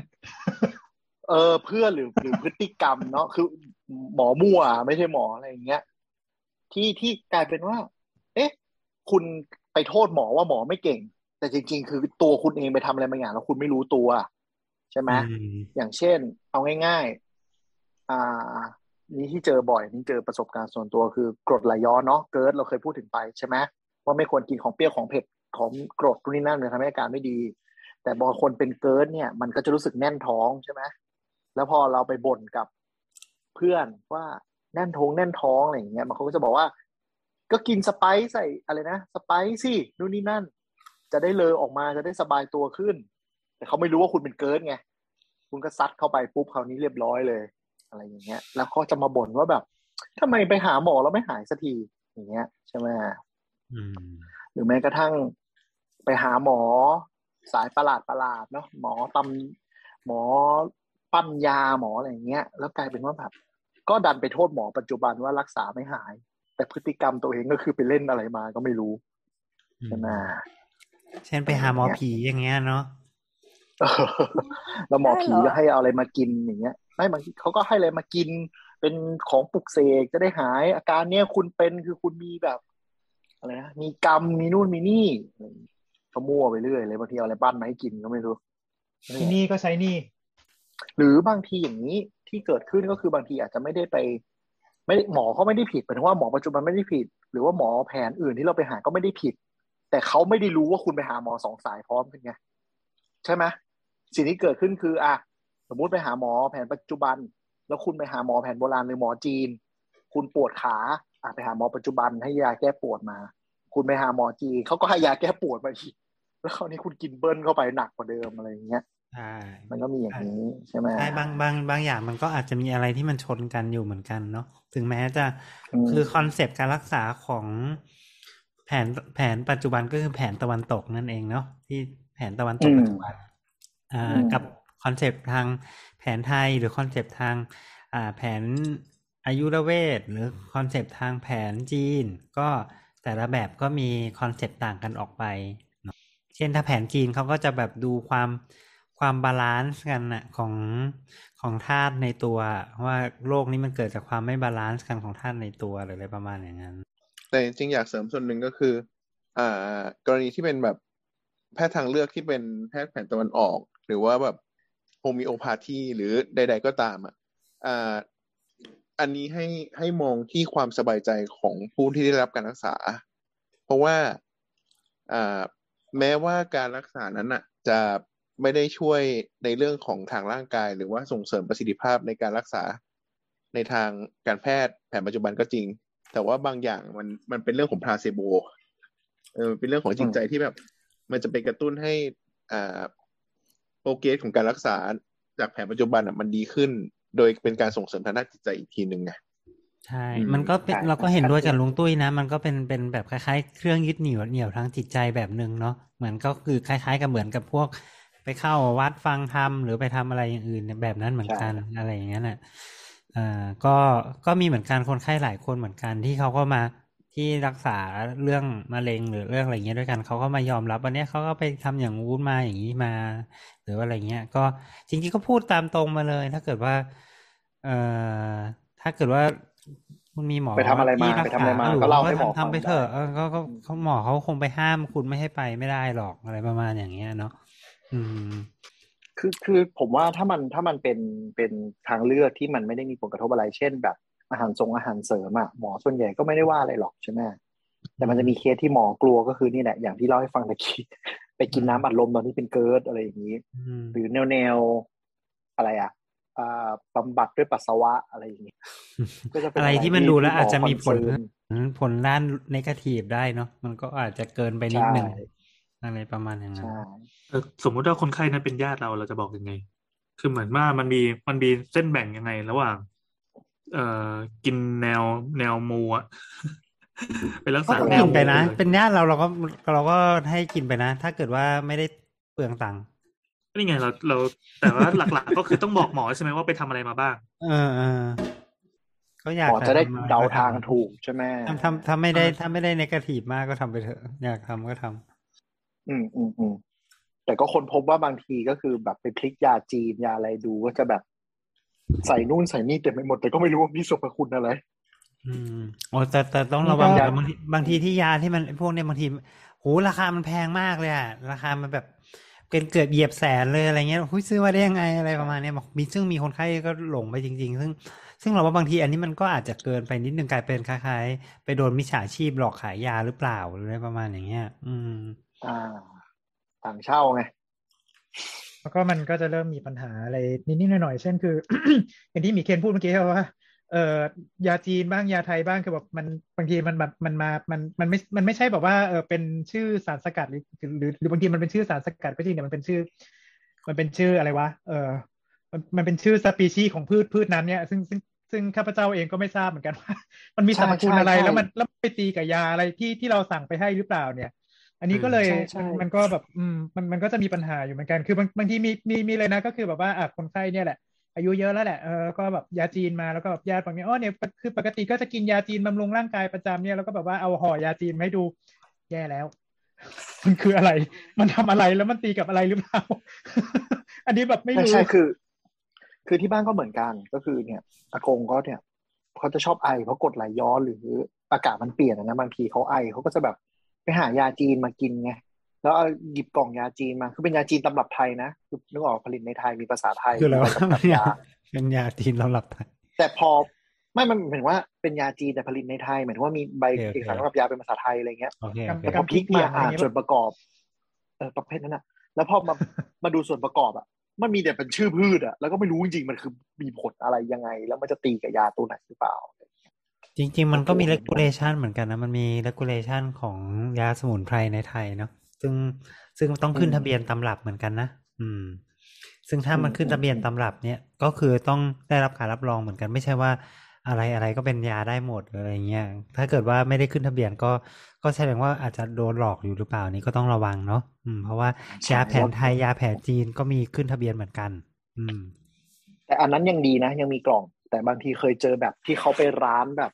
เออเพื่อนหรือหรือพฤติกรรมเนาะคือหมอมั่วไม่ใช่หมออะไรอย่างเงี้ย ที่ที่กลายเป็นว่า เอ๊ะ คุณไปโทษหมอว่าหมอไม่เก่ง แต่จริง ๆ คือตัวคุณเองไปทำอะไรบางอย่างแล้วคุณไม่รู้ตัว ใช่ไหมอืมอย่างเช่น เอาง่าย ๆ อ่า นี่ที่เจอบ่อยนี่เจอประสบการณ์ส่วนตัวคือกรดไหลย้อนเนาะเกิร์ดเราเคยพูดถึงไปใช่ไหมว่าไม่ควรกินของเปรี้ยวของเผ็ดของกรดนู่นนี่นั่นเลยทำให้อาการไม่ดี แต่บางคนเป็นเกิร์ดเนี่ย มันก็จะรู้สึกแน่นท้องใช่ไหมแล้วพอเราไปบ่นกับเพื่อนว่าแน่นท้องแน่นท้องอะไรอย่างเงี้ยมันเขาก็จะบอกว่า ก็กินสไปซ์ใส่อะไรนะสไปซ์สินู่นนี่นั่น จะได้เลอออกมาจะได้สบายตัวขึ้น แต่เขาไม่รู้ว่าคุณเป็นเกิร์ดไงคุณก็ซัดเข้าไปปุ๊บคราวนี้เรียบร้อยเลย อะไรอย่างเงี้ย แล้วเขาจะมาบ่นว่าแบบทำไมไปหาหมอแล้วไม่หายสักทีอย่างเงี้ย ใช่ไหมอืมหรือแม้กระทั่งไปหาหมอสายประหลาดประหลาดๆเนาะหมอตำหมอปั้นยาหมออะไรอย่างเงี้ย แล้วกลายเป็นว่าแบบก็ดันไปโทษหมอปัจจุบันว่ารักษาไม่หาย แต่พฤติกรรมตัวเองก็คือไปเล่นอะไรมาก็ไม่รู้ใช่ไหมเช่นไปหาหมอผีอย่างเงี้ยเนาะเออแล้วหมอผีได้เหรอก็ให้เอาอะไรมากินอย่างเงี้ย ไม่บางทีเขาก็ให้อะไรมากิน เป็นของปลุกเสกจะได้หาย อาการเนี้ยคุณเป็นคือคุณมีแบบอะไรนะมีกรรมมีนู่นมีนี่อะไรอย่างเงี้ยเขามั่วไปเรื่อยเลยบางทีเอาอะไรบ้านมาให้กินก็ไม่รู้ที่นี่ก็ใช้นี่ หรือบางทีอย่างนี้ที่เกิดขึ้นก็คือบางทีอาจจะไม่ได้ไป ไม่ได้หมอเขาไม่ได้ผิดหมายถึงว่าหมอปัจจุบันไม่ได้ผิด หรือว่าหมอแผนอื่นที่เราไปหาก็ไม่ได้ผิด แต่เขาไม่ได้รู้ว่าคุณไปหาหมอสองสายพร้อมกันไงใช่ไหมสิ่งที่เกิดขึ้นคือ อะ สมมุติไปหาหมอแผนปัจจุบัน แล้วคุณไปหาหมอแผนโบราณหรือหมอจีน คุณปวดขาอะไปหาหมอปัจจุบันให้ยาแก้ปวดมา คุณไปหาหมอจีนเขาก็ให้ยาแก้ปวดมาอีกแล้วคราวนี้คุณกินเบิ้ลเข้าไปหนักกว่าเดิมอะไรอย่างเงี้ยใช่มันก็มีอย่างนี้ใช่ไหมใช่บางบางบางอย่างมันก็อาจจะมีอะไรที่มันชนกันอยู่เหมือนกันเนาะถึงแม้จะอืมคือ concept การรักษาของแผนแผนปัจจุบันก็คือแผนตะวันตกนั่นเองเนาะที่แผนตะวันตกปัจจุบันอ่ากับ concept ทางแผนไทยหรือ concept ทางแผนอายุรเวทหรือ concept ทางแผนจีน ก็แต่ละแบบก็มี concept ต่างกันออกไปเนาะเช่นถ้าแผนจีนเขาก็จะแบบดูความความ balance กันนะของของธาตุในตัว ว่าโรคนี้มันเกิดจากความไม่ balance กันของธาตุในตัวหรืออะไรประมาณอย่างนั้น แต่จริงอยากเสริมส่วนหนึ่งก็คือ อ่ากรณีที่เป็นแบบแพทย์ทางเลือกที่เป็นแพทย์แผนตะวันออก หรือว่าแบบ โฮมิโอพาธีหรือใด ๆ ก็ตามอะอันนี้ให้ให้มองที่ความสบายใจของผู้ที่ได้รับการรักษา เพราะว่าแม้ว่าการรักษานั้นอะ จะไม่ได้ช่วยในเรื่องของทางร่างกาย หรือว่าส่งเสริมประสิทธิภาพในการรักษาในทางการแพทย์แผนปัจจุบันก็จริง แต่ว่าบางอย่างมันมันเป็นเรื่องของพาเซโบเออเป็นเรื่องของจิตใจที่แบบ มันจะไปกระตุ้นให้อ่า เกรสของการรักษาจากแผนปัจจุบันอะมันดีขึ้น โดยเป็นการส่งเสริมทางด้านจิตใจอีกทีหนึ่งไงใช่อืมมันก็เป็นใช่เราก็เห็นด้วยกับชัดเจนลุงตุ้ยนะ มันก็เป็นเป็นแบบคล้ายๆ เครื่องยึดเหนี่ยวเหนี่ยวทางจิตใจแบบหนึ่งเนาะเหมือนก็คือคล้าย ๆ กับเหมือนกับพวก ไปเข้าวัดฟังธรรมหรือไปทำอะไรอย่างอื่นเนี่ยแบบนั้นเหมือนกันอะไรอย่างเงี้ยน่ะเอ่อก็ก็มีเหมือนกันคนไข้หลายคนเหมือนกันที่เขาก็มาที่รักษาเรื่องมะเร็งหรือเรื่องอะไรเงี้ยด้วยกันเขาก็มายอมรับวันเนี้ยเขาก็ไปทำอย่างงู้นมาอย่างนี้มาห รือว่าอะไรเงี้ย ก็จริงๆก็พูดตามตรงมาเลย ถ้าเกิดว่า เอ่อถ้าเกิดว่าคุณมีหมอไปทำอะไรมาที่รัไปทำอะไรมาษยู่ก็เล่าให้หมอทำทำไปฟังเถอะได้เออก็ก็เขาหมอเขาคงไปห้ามคุณไม่ให้ไปไม่ได้หรอกอะไรประมาณอย่างเงี้ยเนาะอืมคือคือผมว่าถ้ามันถ้ามันเป็นเป็นทางเลือกที่มันไม่ได้มีผลกระทบอะไร เช่น แบบอาหารทรงอาหารเสริมอะหมอส่วนใหญ่ก็ไม่ได้ว่าอะไรหรอกใช่ไหมแต่มันจะมีเคสที่หมอกลัวก็คือนี่แหละอย่างที่เล่าให้ฟังตะกี้ ไปกินน้ำอัดลมตอนที่เป็น GERD อะไรอย่างนี้อืมหรือแนวแนวอะไรอะอ่าบำบัดด้วยปัสสาวะอะไรอย่างนี้ก็จะเป็นอะไรที่มันดูแล้วอาจจะมีผลที่หอ concern ผลด้าน negativeาทีฟได้เนาะมันก็อาจจะเกินไปนิดหนึ่งใช่อะไรประมาณอย่างนั้นใช่เออสมมุติว่าคนไข้นั้นเป็นญาติเราเราจะบอกยังไง คือเหมือนว่ามันมีมันมีเส้นแบ่งยังไง ระหว่าง เอ่อกินแนวแนวมูอะ ไปรักก็ษาต้องแนวกินไปนะมูลยเป็นญาติเราเราก็เราก็ให้กินไปนะ ถ้าเกิดว่าไม่ได้เปลืองตังค์นี่ไงเราเราแต่ว่าหลัก ๆ ก็คือต้องบอกหมอใช่ไหมว่าไปทำอะไรมาบ้าง เออเออเขาอยากหมอจะได้ทำอรเดาก็ทางทำถูกใช่ไหมทำทำถ้าไม่ได้ถ้าไม่ได้นกาทีฟมากก็ทำไปเถอะ อยากทำก็ทำอืมอืมอืมแต่ก็คนพบว่าบางทีก็คือแบบไปคลิกยาจีนยาอะไรดูก็จะแบบ ใส่นู่นใส่นี่เต็มไปหมดแต่ก็ไม่รู้ว่ามีสรรพคุณอะไร อืมโอ้แต่แต่ต้องระวังนี่ก็นะบางทีบางทีที่ยาที่มันพวกเนี้ยบางทีโหราคามันแพงมากเลยอะราคามันแบบเกินเกือบเหยียบแสนเลยอะไรเงี้ยหุยซื้อมาได้ยังไงอะไรประมาณเนี้ยบอกมีซึ่งมีคนไข้ก็หลงไปจริง ๆ ซึ่งซึ่งเราว่าบางทีอันนี้มันก็อาจจะเกินไปนิดนึงกลายเป็นคล้ายๆ ไปโดนมิจฉาชีพหลอกขายยาหรือเปล่าหรืออะไรประมาณอย่างเงี้ย อืม อ่าต่างเช่าไงแล้วก็มันก็จะเริ่มมีปัญหาอะไรนิดๆหน่อยๆเช่นคืออย่างที่หมีเคนพูดเมื่อกี้ว่า เอ่อยาจีนบ้างยาไทยบ้างคือแบบมันบางทีมันแบบมันมามันมันไม่มันไม่ใช่แบบว่าเออเป็นชื่อสารสกัดหรือหรือหรือบางทีมันเป็นชื่อสารสกัดก็จริงแต่มันเป็นชื่อ มันเป็นชื่ออะไรวะเออมันมันเป็นชื่อสปีชีส์ของพืชพืชนั้นเนี่ยซึ่งซึ่งซึ่งข้าพเจ้าเองก็ไม่ทราบเหมือนกันว่า มันมีสรรพคุณอะไรใช่ใช่แล้วมันแล้วไปตีกับยาอะไรที่ที่เราสั่งไปให้หรือเปล่าเนี่ย อันนี้ก็เลยใช่ใช่มันมันก็แบบอืมมันมันก็จะมีปัญหาอยู่เหมือนกันคือบางบางทีมีมีมีเลยนะก็คือแบบว่าอะคนไข้เนี่ยแหละ อายุเยอะแล้วแหละเออก็แบบยาจีนมาแล้วก็แบบญาติบอกเนี่ยอ๋อเนี่ยคือปกติก็จะกินยาจีนบำรุงร่างกายประจำเนี่ยแล้วก็แบบว่าเอาห่อยาจีนมาให้ดูแย่แล้ว มันคืออะไร มันทำอะไรแล้วมันตีกับอะไรหรือเปล่า อันนี้แบบไม่รู้ใช่คือ คือที่บ้านก็เหมือนกันก็คือเนี่ยอากงก็เนี่ยเขาจะชอบไอเพราะกดไหลย้อนหรืออากาศมันเปลี่ยนอะนะบางทีเขาไอเขาก็จะแบบไปหายาจีนมากินไง แล้วเอาหยิบกล่องยาจีนมา คือเป็นยาจีนตำรับไทยนะคือนึกออกผลิตในไทยมีภาษาไทยคืออะไรมีวะใบกำกับยาเป็นยาจีนเราหลับไทย แต่พอไม่มันหมายถึงว่าเป็นยาจีนแต่ผลิตในไทยหมายถึงว่ามีใบโอเคเอกสารกำกับยาเป็นภาษาไทยอะไรเงี้ยโอเคโอเคแต่พอพลิกมาอ่านส่วนประกอบ เออประเภทนั้นอะ แล้วพอมามาดูส่วนประกอบอะ มันมีแต่เป็นชื่อพืชอะแล้วก็ไม่รู้จริงๆมันคือมีผลอะไรยังไง แล้วมันจะตีกับยาตัวไหนหรือเปล่าจริง ๆ มันก็มีโอ้โห regulation เหมือนกันนะ มันมี regulation ของยาสมุนไพรในไทยเนาะ ซึ่งซึ่งต้องขึ้นทะเบียนตำรับเหมือนกันนะอืม ซึ่งถ้ามันขึ้นทะเบียนตำรับเนี่ยก็คือต้องได้รับการรับรองเหมือนกัน ไม่ใช่ว่าอะไรอะไรก็เป็นยาได้หมดอะไรเงี้ยถ้าเกิดว่าไม่ได้ขึ้นทะเบียนก็ก็แสดงว่าอาจจะโดนหลอกอยู่หรือเปล่านี่ก็ต้องระวังเนาะอืม เพราะว่าใช่ยาแผนไทยยาแผนจีนก็มีขึ้นทะเบียนเหมือนกัน อืม แต่อันนั้นยังดีนะ ยังมีกล่อง แต่บางทีเคยเจอแบบที่เขาไปร้านแบบ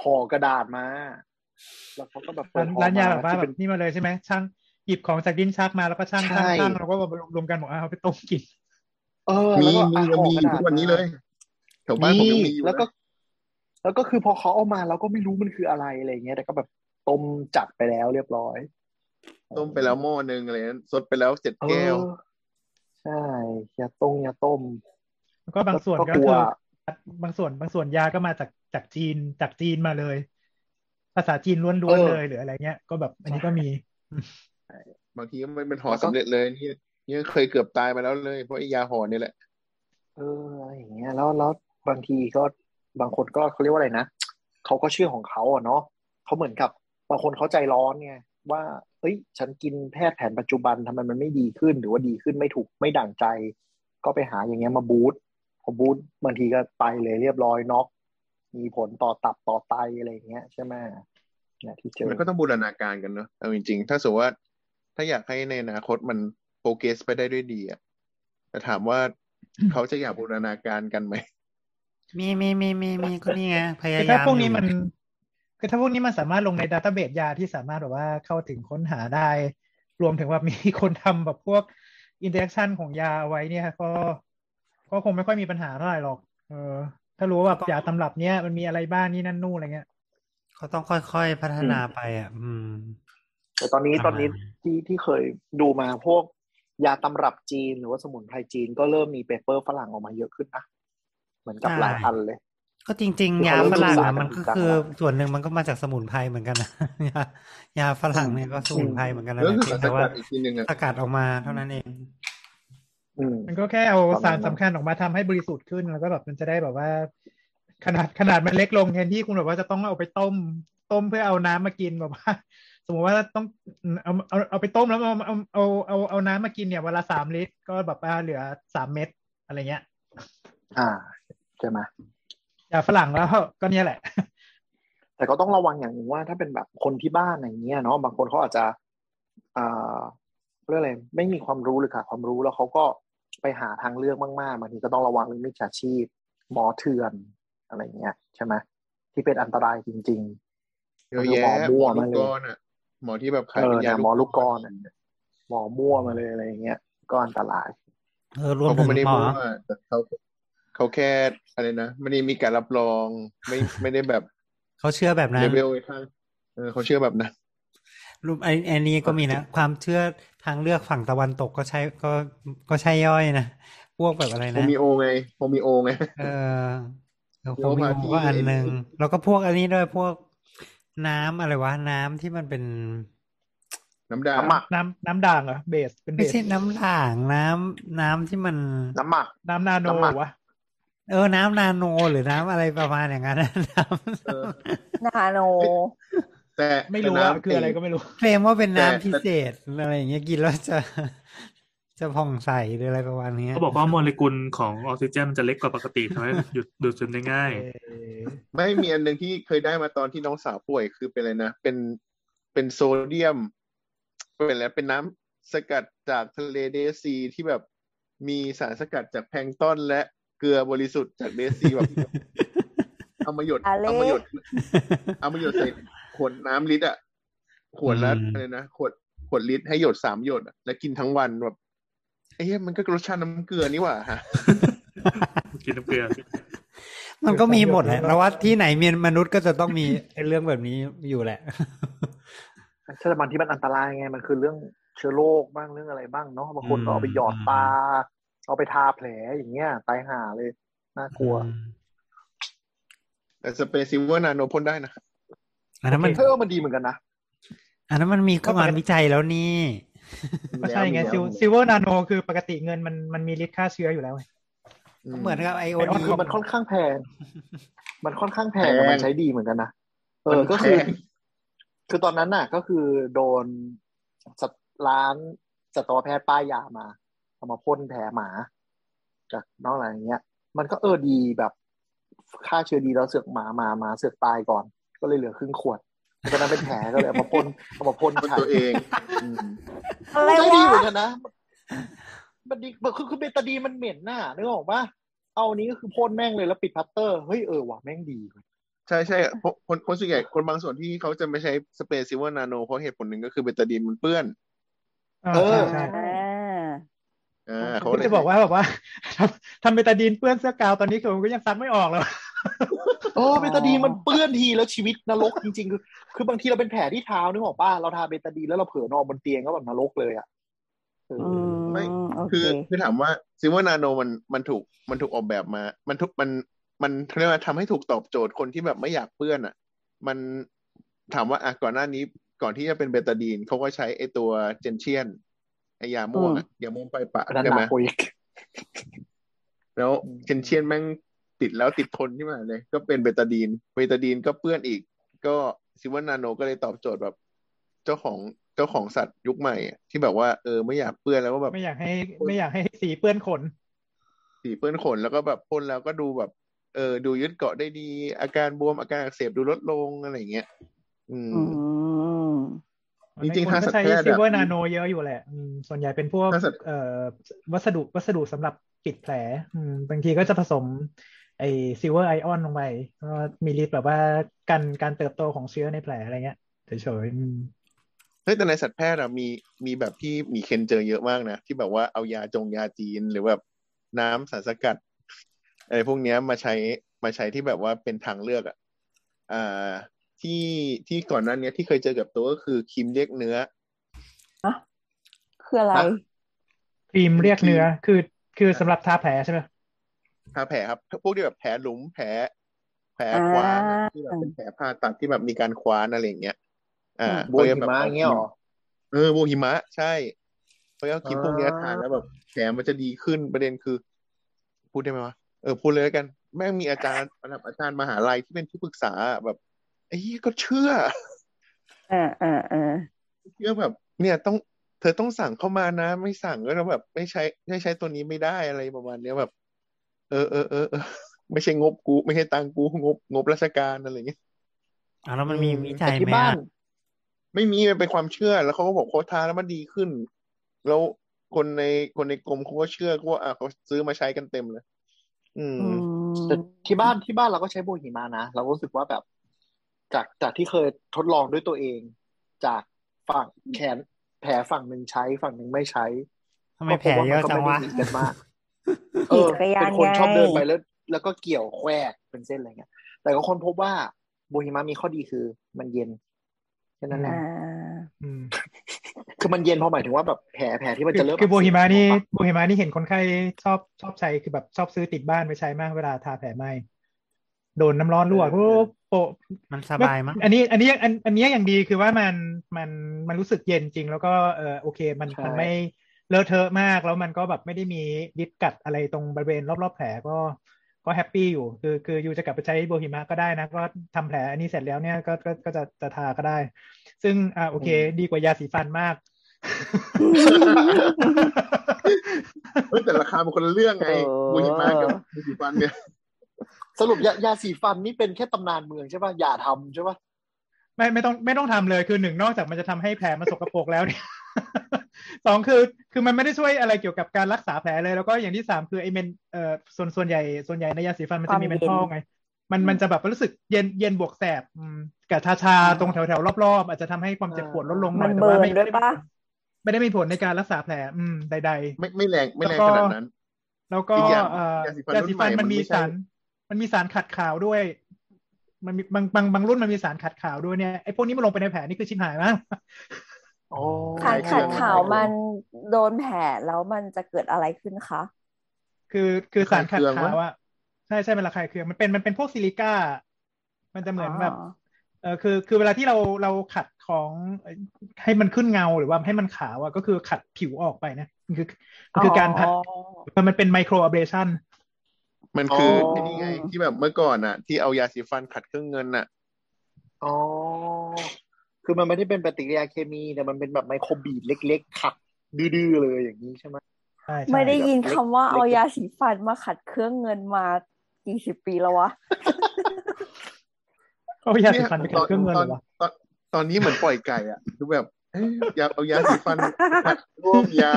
ห่อกระดาษมาแล้วเขาก็แบบเปิร้าดนห่อร้านยามาแบบว่าที่แบเป็นบนี่มาเลยใช่ไหมช่าง หยิบของจากดิ้นชักมาแล้วก็ช่างใช่ช่างช่างแล้วก็มารวมกันบอกอะเอาไปต้มกินเออมีแล้วก็มีอะยังมีห่อกระดาษทุกวันนี้เลยแถวบ้านผมยังมีอยู่แล้วก็นะแล้วก็คือพอเขาเอามาเราก็ไม่รู้มันคืออะไรอะไรเงี้ยแต่ก็แบบต้มจัดไปแล้วเรียบร้อย ต้มไปแล้วหม้อนึงอะไรนั้นสดไปแล้วเจ็ดเอแก้วอใช่ยาต้มยาต้มแล้วก็บางส่วนก็ก็กลัวคือบางส่วนบางส่วนยาก็มาจากจากจีนจากจีนมาเลย ภาษาจีนล้วนๆเลยหรืออะไรเงี้ย ก็แบบอันนี้ก็มี บางทีก็มันเป็นห่อสำเร็จเลยนี่ยังเคยเกือบตายมาแล้วเลย เพราะไอ้ยาหอนนี่แหละ เอออะไรอย่างเงี้ยแล้วแล้วบางทีก็บางคนก็เขาเรียกว่าอะไรนะเขาก็เชื่อของเขาอะเนาะเขาเหมือนกับบางคนเขาใจร้อนไงว่าเฮ้ย ฉันกินแพทย์แผนปัจจุบันทำไมมันไม่ดีขึ้น หรือว่าดีขึ้นไม่ถูกไม่ดั่งใจ ก็ไปหาอย่างเงี้ยมาบูสต์พอบูสต์บางทีก็ไปเลยเรียบร้อยน็อกมีผลต่อตับต่อไตอะไรอย่างเงี้ยใช่ไหมเนี่ยที่เจอมันก็ต้องบูรณาการกันเนอะเอาจริงๆ ถ้าสมมติว่า ถ้าอยากให้ในอนาคตมันโปรเกรสไปได้ด้วยดีอะแต่ถามว่าเขาจะอยากบูรณาการกันไหมมีมีมีมีมีก็นี่ไงพคืยาอถ้ายามพวกนี้อยู่มันคือถ้าพวกนี้มันสามารถลงใน database ยาที่สามารถแบบว่าเข้าถึงค้นหาได้ รวมถึงว่ามีคนทำแบบพวก interaction ของยาเอาไว้เนี่ยก็ก็คงไม่ค่อยมีปัญหาเท่าไหร่หรอก เออ ถ้ารู้ว่าแบบยาตำรับเนี้ยมันมีอะไรบ้างนี่นั่นนู่นอะไรเงี้ยเขาต้องค่อยๆพัฒนาไปอะ อืม แต่ตอนนี้ประมาณตอนนี้ที่ที่เคยดูมาพวกยาตำรับจีนหรือว่าสมุนไพรจีนก็เริ่มมี paper ฝรั่งออกมาเยอะขึ้นนะเหมือนกับหลายอันเลย ก็จริงๆคือยาเขาเริ่มฝรั่งศึกษากันจริก็งจังคือแล้วส่วนหนึ่งมันก็มาจากสมุนไพรเหมือนกันนะยายาฝรั่งเนี่ยก็สมุนไพรเหมือนกันนะแล้วก็เพีสายงแต่ว่าสารสกัดอีกทีหนึ่งอะสกัดออกมาเท่านั้นเองอืมมมันก็แค่เอาประมาณสารสำคัญออกมาทำให้บริสุทธิ์ขึ้นแล้วก็แบบมันจะได้แบบว่า ขนาดขนาดมันเล็กลงแทนที่คุณแบบว่าจะต้องเอาไปต้ม ต้มเพื่อเอาน้ำมากินแบบว่า สมมติว่าต้องเอาเอาเอาไปต้มแล้วเอาเอาเอาเอาเอาน้ำมากินเนี่ยวันละสามลิตร ก็แบบว่าเหลือสามเม็ดอะไรเงี้ย อ่าใช่ไหมยาฝรั่งแล้วก็เนี่ยแหละ แต่ก็ต้องระวังอย่างหนึ่งว่าถ้าเป็นแบบคนที่บ้านอย่างเงี้ยเนาะบางคนเขาอาจจะอ่าเรื่องอะไรไม่มีความรู้หรือขาดความรู้แล้วเขาก็ไปหาทางเลือกมากๆบางทีก็ต้องระวังเรื่องมิจฉาชีพ หมอเถื่อนอะไรเงี้ย ใช่ไหมที่เป็นอันตรายจริงเยอะแยะหมอมั่หมวอลูมากเลยกอนอะ หมอที่แบบๆขายเอเป็อนยาเนี่ยหมอลูกกรอะหมอมั่วมาเลยอะไรอย่างเงี้ยก็อันตรายเออรวมเขาถึก็งไม่ได้หมอพูดว่าแต่เขาเขาแค่อะไรนะไม่ได้มีการรับรองไม่ไม่ได้แบบเขาเชื่อแบบนั้เลนเวลไอ้ทางเออเขาเชื่อแบบนั้นรูปไอ้ไอ้นี้ก็มีนะ ความเชื่อทางเลือกฝั่งตะวันตกก็ใช่ก็ก็ใช่ย่อยนะ พวกแบบอะไรโฮนะมิโอไงโฮมิโอไงเออเออโยโฮมิพาโอธีก็อันหนึ่งไอ้แล้วก็พวกอันนี้ด้วยพวก น้ำอะไรวะ น้ำที่มันเป็น น้ำดาน้ำหมักน้ำน้ำด่างเหรอเบสเป็นเบไม่สใช่น้ำด่างน้ำน้ำที่มัน น้ำหมัก น้ำนาโนน้ำหมัก วะเออ น้ำนาโนหรือน้ำอะไรประมาณอย่างนั้น น้เออนาโน แต่ไม่รู้แต่ว่าน้ำ คืออะไรก็ไม่รู้ำเคลมว่าเป็นแต่น้ำพิเศษอะไรอย่างเงี้ยกินแล้วจะ จะผ่องใสหรืออะไรประมาณเนี้ยเขาบอกว่าโมเลกุลของออกซิเจนมันจะเล็กกว่าปกติทำให้หยุดดูดซึมได้ง่าย ไม่มีอันหนึ่งที่เคยได้มาตอนที่น้องสาวป่วยคือเป็นอะไรนะ เป็นเป็นโซเดียม เป็นอะไรเป็นน้ำสกัดจากทะเลเดซีที่แบบมีสารสกัดจากแพลงก์ต้นและเกลือบริสุทธิ์จากเดซีแบบเอามาหยดอะไรเอามาหยดเอามาหยดใส่ขวดน้ำลิตรอะขวดละอืมอะไรนะขวดขวดลิตรให้หยดสามหยดอะแล้วกินทั้งวันแบบ เอ้ยมันก็รสชาติน้ำเกลือนี่หว่าฮะกินน้ำเกลือ มันก็มีหมดแหละแล้วว่าที่ไหนมีมนุษย์ก็จะต้องมีไอ้เรื่องแบบนี้อยู่แหละใช่มันที่มันอันตรายไงมันคือเรื่องเชื้อโรคบ้างเรื่องอะไรบ้างเนาะบางคนก็เอาไปหยอดตาเอาไปทาแผลอย่างเงี้ยตายห่าเลยน่ากลัว แต่สเปรย์ silver nano พ่นได้นะครับอันนั้นมันเออมันดีเหมือนกันนะอันนั้นมันมีก็งานวิจัยแล้วนี่ ก็ใช่ไงแล้ว silver nanoคือปกติเงินมันมันมีฤทธิ์ฆ่าเชื้ออยู่แล้วไงเหมือนกับไอโอดีนแต่คือมันค่อนข้างแพง มันค่อนข้างแพงแพงแต่มันใช้ดีเหมือนกันนะเออมันก็คือแพงคือตอนนั้นน่ะ ก็คือโดนสัตว์ร้านสัตวแพทย์ป้ายยามาเอามาพ่นแผลหมาจากนอกอะไรอย่างเงี้ย มันก็เออดีแบบฆ่าเชื้อดีแล้วเสือกหมามาหมาเสือกตายก่อน ก็เลยเหลือครึ่งขวด ตอนนั้นเป็นแผลก็เลยเอามาพ่นเอามาพ่นพ่นใช้ตัวเองอืมอะไรใช้ดีเหมือนกันวะนะมันดีคือคือเบตาดีนมันเหม็นน่ะนึกออกปะเอาอันนี้ก็คือพ่นแม่งเลยแล้วปิดพลาสเตอร์เฮ้ยเออว่ะแม่งดีเว้ยใช่ใช่เพราะคนคนส่วนใหญ่คนบางส่วนที่เขาจะไม่ใช้สเปรย์ silver nano เพราะเหตุผลหนึ่งก็คือเบตาดีนมันเปื้อนอ่าเออใช่ใช่อ่าอ่าเขาก็เลยจะบอกว่าแบบว่าทำทำเบตาดีนเปื้อนเสื้อกาวน์ตอนนี้คือผมก็ยังซักไม่ออกเลย เออเบตาดีนมันเปื้อนทีแล้วชีวิตนรกจริงๆ คือ คือบางทีเราเป็นแผลที่เท้านึกออกป่ะเราทาเบตาดีนแล้วเราเผลอนอนบนเตียงก็แบบนรกเลยอะเอออืมไม่โอเคคือคือถามว่า silver nano มันมันถูกมันถูกออกแบบมา มันทุกมันมันเรียกว่าทำให้ถูกตอบโจทย์คนที่แบบไม่อยากเปื้อนอะ มันถามว่าอะก่อนหน้านี้ก่อนที่จะเป็นเบตาดีนเขาก็ใช้ไอตัวเจนเชียนไอยาม่วงอะยาม่วงไปปะอันนั้นใช่หไหนัมกกว่าอีกแล้วเชนเชียนแม่ง ติดแล้วติดทนที่มาเลย ก็เป็นเบตาดีนเบตาดีนก็เปื้อนอีก ก็ซิวานาโนก็เลยตอบโจทย์แบบ เจ้าของเจ้าของสัตว์ยุคใหม่อะที่แบบว่าเออไม่อยากเปื้อนแล้วก็แบบไม่อยากให้ไม่อยากให้สีเปื้อนขน สีเปื้อนขนแล้วก็แบบพ่นแล้วก็ดูแบบ เออ ดูยึดเกาะได้ดี อาการบวมอาการอักเสบดูลดลงอะไรอย่างเงี้ยอืมอืมจริงๆในคนถ้าสัก็ตวใช้แพทย์อะซิลเวอร์นาโนเยอะอยู่แหละอืมส่วนใหญ่เป็นพวกถ้าสัตว์เอ่อวัสดุวัสดุสำหรับปิดแผลอืมบางทีก็จะผสม ไอ silver ion ลงไปก็มีฤทธิ์แบบว่ากันการเติบโตของเชื้อในแผลอะไรเงี้ยเฉยๆอืมเฮ้ยแต่ในสัตวแพทย์อะมีมีแบบที่มีเคสเจอเยอะมากนะ ที่แบบว่าเอายาจงยาจีนหรือแบบน้ำสารสกัดอะไรพวกเนี้ยมาใช้มาใช้ที่แบบว่าเป็นทางเลือกอะอ่าที่ที่ก่อนหน้าเนี้ยที่เคยเจอกับตัวก็คือครีมเรียกเนื้อคืออะไรฮะครีมเรียกเนื้อคือคือสำหรับทาแผลใช่ไหมทาแผลครับ พวกที่แบบแผลหลุมแผล แผลอ่าคว้านอะที่แบบเป็นแผลผ่าตัดที่แบบมีการคว้านอะไรอย่างเงี้ย อ่าโบหิมะอย่างเงี้ยเหรอเออโบหิมะ ใช่เพราะว่าครีมพวกเนี้ยอ่าทานแล้วแบบแผลมันจะดีขึ้นประเด็นคือ พูดได้ไหมวะเออพูดเลยแล้วกัน แม่งมีอาจารย์ระดับอาจารย์มหาลัยที่เป็นที่ปรึกษาแบบไอ้เหี้ยก็เชื่ออ่าอ่าอ่าเชื่อแบบ เนี่ยต้องเธอต้องสั่งเข้ามานะ ไม่สั่งก็แบบ ไม่ใช้ไม่ใช้ตัวนี้ไม่ได้อะไรประมาณเนี้ยแบบ เออเออเออเออไม่ใช่งบกู ไม่ใช่ตังค์กูงบงบราชการอะไรอย่างเงี้ยอ่าแล้วมันมีวิจัแต่ยที่ไหมบ้าอะนไม่มีมันเป็นความเชื่อ แล้วเขาก็บอกโค้ชทานแล้วมันดีขึ้น แล้วคนในคนในกรมเขาก็เชื่อเขาว่าอะเขาซื้อมาใช้กันเต็มเลยอืมอืมแต่ที่บ้านที่บ้านเราก็ใช้โบหิมะนะเราก็รู้สึกว่าแบบ จากจากที่เคยทดลองด้วยตัวเอง จากฝั่งแขนแผลฝั่งหนึ่งใช้ฝั่งหนึ่งไม่ใช้ทำไมแผลเยอะจังวะก็พบามันก็ไม่ได้หนีกันมากเอ ขี่อจักรยาเป็นนคนไงชอบเดินไปแล้ว แล้วก็เกี่ยวแควกเป็นเส้นอะไรเงี้ย แต่ก็คนพบว่าโบหิมะมีข้อดีคือ มันเย็นแค่นั้นแหละอ่าอืมคือมันเย็นเพราะหมายถึงว่าแบบแผลแผลที่มันคืจะอเริ่มคือโบหิมะนี่อักเสบโบหิมะนี่เห็นคนไข้ชอบชอบใช้คือแบบชอบซื้อติดบ้านไปใช้มากเวลาทาแผลไหมโดนน้ำร้อนลวกปุ๊บโปะมันสบายมั้งอันนี้ อันนี้อันอันนี้อย่างดีคือว่ามันมันมันรู้สึกเย็นจริง แล้วก็เออโอเค มันมันไม่ เลอะเทอะมากแล้วมันก็แบบไม่ได้มีริดกัดอะไรตรงบริเวณรอบๆแผลก็ก็ happy อยู่ คือคือ you จะกลับไปใช้บัวหิมะก็ได้นะ ก็ทำแผลอันนี้เสร็จแล้วเนี่ยก็ก็ก็จะจะทาก็ได้ ซึ่งอ่าโอเค ดีกว่ายาสีฟันมากเฮ้ยแต่ราคามันคนละเรื่องไงเออบัวหิมะกับบูหิฟันเนี่ยสรุปยายาสีฟันนี่เป็นแค่ตำนานเมืองใช่ป่ะอย่าทำใช่ป่ะไม่ไม่ต้องไม่ต้องทำเลยคือหนึ่งนอกจากมันจะทำให้แผลมันสกปรกแล้วเนี่ย สองคือคือมันไม่ได้ช่วยอะไรเกี่ยวกับการรักษาแผลเลย แล้วก็อย่างที่สามคือไอเมนเอ่อส่วนส่วนใหญ่ส่วนใหญ่ในยาสีฟันมันจะมีความเมนเย็นทอลไง มันมันจะแบบรู้สึกเย็นเย็นบวกแสบอืมกับชาชาตรงแถวแถวรอบๆ อาจจะทำให้ความเจ็บปวดลดลงหน่มัอยนแต่เบิว่าร์ไม่นด้วยปะไม่ได้มีผลในการรักษาแผล อืมใด ๆ ไม่ไม่แรงไม่แรงแล้วก็ขนาดนั้น แล้วก็อีกอย่างเอ่อยาสีฟันยาสีฟันรุ่นใหม่มันมีมันไม่ใช่สารมันมีสารขัดขาวด้วย มันมีบางบางบางรุ่นมันมีสารขัดขาวด้วยเนี่ยไอ้พวกนี้มันลงไปในแผลนี่คือชิบหายมาก อ๋อขาดคล้ายขาดเครื่องขาวคล้ายเครื่องมันโดนแผลแล้วมันจะเกิดอะไรขึ้นคะ คือคือสารขัดคล้ายเครื่องขาววะอะใช่ใช่มันระคายเคืองมันเป็นมันเป็นพวกซิลิก้า มันจะเหมือนแบบเออคือคือเวลาที่เราเราขัดของเอ่อให้มันขึ้นเงาหรือว่าให้มันขาวอะก็คือขัดผิวออกไปนะมันคือมันคือการพัดมันมันเป็นไมโครอเบรชันมันคืออ๋อไอ้นี่ไงที่แบบเมื่อก่อนอะที่เอายาสีฟันขัดเครื่องเงินอะอ๋อ คือมันไม่ได้เป็นปฏิกิริยาเคมีแต่มันเป็นแบบไมโครบีดเล็กๆขัดดื้อๆเลยอย่างนี้ใช่ไหมใช่ใช่ไม่ได้ยินแบบเล็กคำว่าเล็กเอายาสีฟันมาขัดเครื่องเงินมากี่สิบปีแล้ววะเอายาสีฟันไปขัดเครื่องเงินตเหอรอวะตอนตอนนี้เหมือนปล่อยไก่อะคือแบบเอ้ยอยากเอายาสีฟันขัดร่วมยา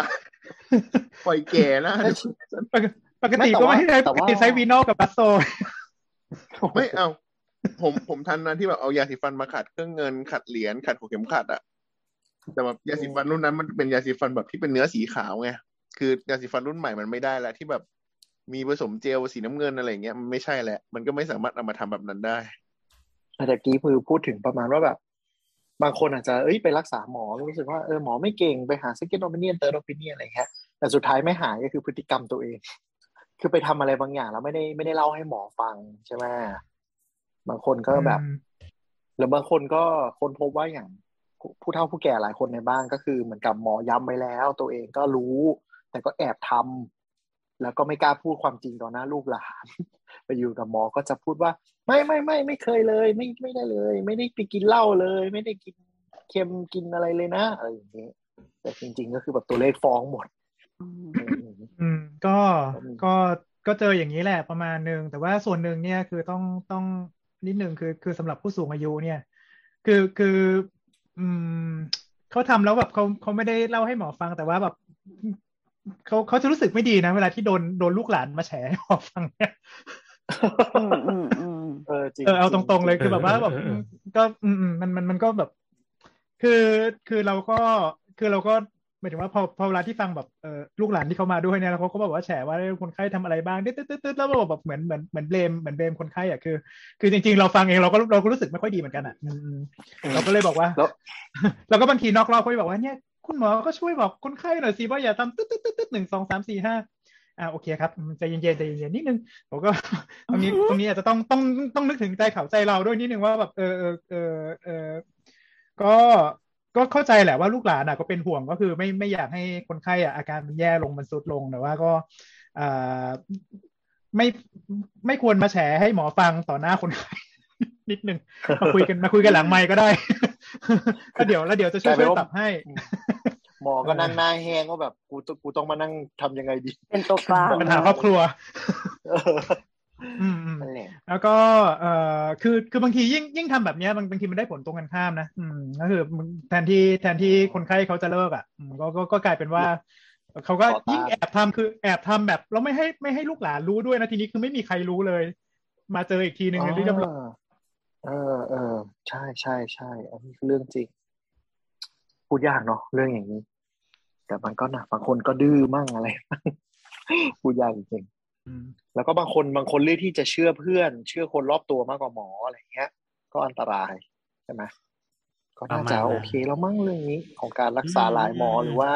ปล่อยแก่นะดูปกปกติก็ไม่ได้ปกติใช้วีโนกับบัสโซไม่เอา ผมผมทันนะที่แบบเอายาสีฟันมาขัดเครื่องเงินขัดเหรียญขัดหัวเข็มขัดอะแต่แบบยาสีฟันรุ่นนั้นมันเป็นยาสีฟันแบบที่เป็นเนื้อสีขาวไงคือยาสีฟันรุ่นใหม่มันไม่ได้แล้วที่แบบมีผสมเจลสีน้ำเงินอะไรเงี้ยมันไม่ใช่แหละ มันก็ไม่สามารถเอามาทำแบบนั้นได้แต่กี้คือพูดถึงประมาณว่าแบบ บางคนอาจจะเอ้ยไปรักษาหมอรู้สึกว่าเออหมอไม่เก่งไปหา second opinion third opinion อะไรเงี้ยแต่สุดท้ายไม่หายก็คือพฤติกรรมตัวเอง คือไปทำอะไรบางอย่างแล้วไม่ได้ไม่ได้เล่าให้หมอฟังใช่ไหม บางคนก็แบบ หรือบางคนก็ค้นพบว่าอย่างผู้เฒ่าผู้แก่หลายคนในบ้านก็คือเหมือนกับหมอย้ำไว้แล้ว ตัวเองก็รู้ แต่ก็แอบทำแล้วก็ไม่กล้าพูดความจริงต่อหน้าลูกหลานไปอยู่กับหมอก็จะพูดว่า ไม่ไม่ไม่ไม่เคยเลย ไม่ไม่ได้เลย ไม่ได้ไปกินเหล้าเลย ไม่ได้กินเค็มกินอะไรเลยนะอะไรอย่างนี้แต่จริง ๆ ก็คือแบบตัวเลขฟ้องหมด อืมอืมก็ก็มีก็ก็เจออย่างนี้แหละประมาณหนึ่งแต่ว่าส่วนหนึ่งเนี่ยคือต้องต้อง นิดหนึ่งคือคือสำหรับผู้สูงอายุเนี่ย คือคืออืมเขาทำแล้วแบบเขาเขาไม่ได้เล่าให้หมอฟังแต่ว่าแบบเขาเขาจะรู้สึกไม่ดีนะ เวลาที่โดนโดนลูกหลานมาแฉให้หมอฟังเนี่ยอืมอืมอืมเออจริงเออเอาตจรงๆเลยจริงคือแบบว่าแบบเออเออก็อืมอืมมันมันมันก็แบบ คือคือเราก็คือเราก็ หมายถึงว่าพอพอเวลาที่ฟังแบบเออลูกหลานที่เขามาด้วยเนี่ยแล้วเขาก็บอกว่าแฉว่าคนไข้ทำอะไรบ้างตึ๊ดตึ๊ดตึ๊ดตึ๊ดแล้วแบบแบบเหมือนเหมือนเหมือนเบลมเหมือนเบลมคนไข้อะคือ คือจริง ๆ เราฟังเองเราก็เราก็รู้สึกไม่ค่อยดีเหมือนกันอะอืมอืมเราก็เลยบอกว่าแล้วเราก็บางทีนอกรอบเขาบอกว่าเนี่ยคุณหมอก็ช่วยบอกคนไข้หน่อยสิว่าอย่าทำตึ๊ดตึ๊ดตึ๊ดตึ๊ดหนึ่งสองสามสี่ห้าอ่าโอเคครับอืมใจเย็นๆใจเย็นๆนิดนึงผมก็ตรงนี้ตรงนี้อาจจะต้องต้องต้องนึกถึงใจเขาใจเราด้วยนิดนึงว่าแบบเออเออเออเออก็ ก็เข้าใจแหละว่าลูกหลานอะก็เป็นห่วงก็คือไม่ไม่อยากให้คนไข้อะอาการมันแย่ลงมันทรุดลงแต่ว่าก็อ่าไม่ไม่ควรมาแฉให้หมอฟังต่อหน้าคนไข้นิดนึงมาคุยกันมาคุยกันหลังไมค์ก็ได้ก็เดี๋ยวแล้วเดี๋ยวจะช่วยช่วยปรับให้ หมอก็นั่งหน้าแห้งว่าแบบกูต้องกูต้องมานั่งทำยังไงดี เป็นตัวกลางปัญหาครอบครัว เออ อืมอืม นั่น แหละแล้วก็เอ่อคือคือบางทียิ่งยิ่งทำแบบเนี้ยบางบางทีมันได้ผลตรงกันข้ามนะอืมก็คือมึงแทนที่แทนที่คนไข้เขาจะเลิกอะอืมก็ก็ก็กลายเป็นว่าเขาก็ยิ่งแอบทำคือแอบทำแบบแล้วไม่ให้ไม่ให้ลูกหลานรู้ด้วยนะทีนี้คือไม่มีใครรู้เลย มาเจออีกทีหนึ่งในที่เรียบร้อยเออเออใช่ใช่ใช่อันนี้คือเรื่องจริงพูดยากเนาะเรื่องอย่างนี้ แต่มันก็หนักบางคนก็ดื้อมั่งอะไรมั่งพูดยากจริงอืมๆ แล้วก็บางคนบางคนเลือกที่จะเชื่อเพื่อน เชื่อคนรอบตัวมากกว่าหมออะไรเงี้ย ก็อันตรายใช่ไหมก็น่าจะประมาณนั้นโอเคแล้วมั้งเรื่องนี้ของการรักษาอืมหลายหมออืมหรือว่า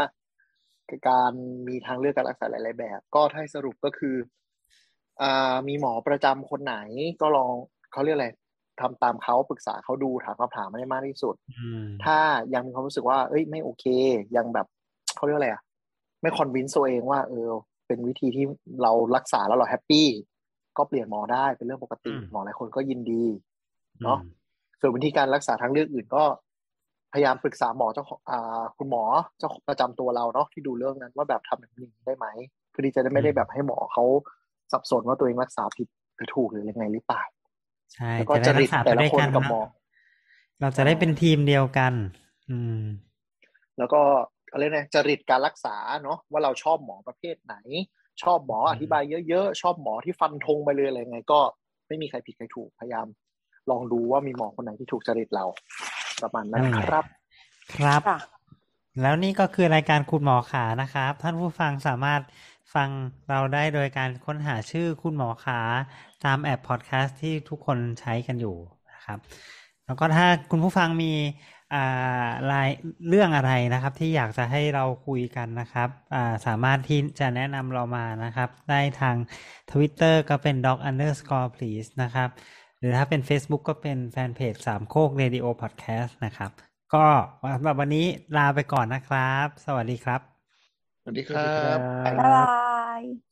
การมีทางเลือกการรักษาหลาย ๆ แบบ ก็ถ้าให้สรุปก็คืออ่ามีหมอประจำคนไหนก็ลองเขาเรียกอะไรทำตามเขาปรึกษาเขาดูถามคำถามไม่ได้มากที่สุดอืมถ้ายังมีความรู้สึกว่า เอ้ยไม่โอเค ยังแบบเขาเรียกอะไรอะไม่ convince ตัวเองว่าเออ เป็นวิธีที่เรารักษาแล้วเรา happy ก็เปลี่ยนหมอได้เป็นเรื่องปกติอืมหมอหลายคนก็ยินดีเนาะส่วนวิธีการรักษาทางเลือกอื่นก็ พยายามปรึกษาหมอเจ้าของอ่าคุณหมอเจ้าของประจำตัวเราเนาะที่ดูเรื่องนั้นว่าแบบทำแบบนี้ได้ไหมเพื่อที่จะได้ไม่ได้แบบให้หมอเขาสับสนว่าตัวเองรักษาผิดหรือถูกหรือยังไงหรือเปล่าใช่แล้วก็จะได้จริรัตกษาไปแต่ละด้วยคนกันกับเนหมออะเราจะได้เป็นทีมเดียวกัน อืม แล้วก็ อะไรนะจริตการรักษาเนาะว่าเราชอบหมอประเภทไหน ชอบหมออธิบายเยอะๆ ชอบหมอที่ฟันธงไปเลยอะไรไง ก็ไม่มีใครผิดใครถูกพยายาม ลองดูว่ามีหมอคนไหนที่ถูกจริตเรา ประมาณนั้นนั่นแหละครับ ครับค่ะแล้วนี่ก็คือรายการคุณหมอขานะครับ ท่านผู้ฟังสามารถฟังเราได้โดยการค้นหาชื่อคุณหมอขาตามแอปพอดแคสต์ที่ทุกคนใช้กันอยู่นะครับ แล้วก็ถ้าคุณผู้ฟังมีอ่า รายเรื่องอะไรนะครับที่อยากจะให้เราคุยกันนะครับอ่าสามารถที่จะแนะนำเรามานะครับ ได้ทาง Twitter ก็เป็น doc underscore please นะครับ หรือถ้าเป็น Facebook ก็เป็นแฟนเพจสามโคก Radio Podcast นะครับ ก็สำหรับวันนี้ลาไปก่อนนะครับ สวัสดีครับ สวัสดีครับบ๊ายบาย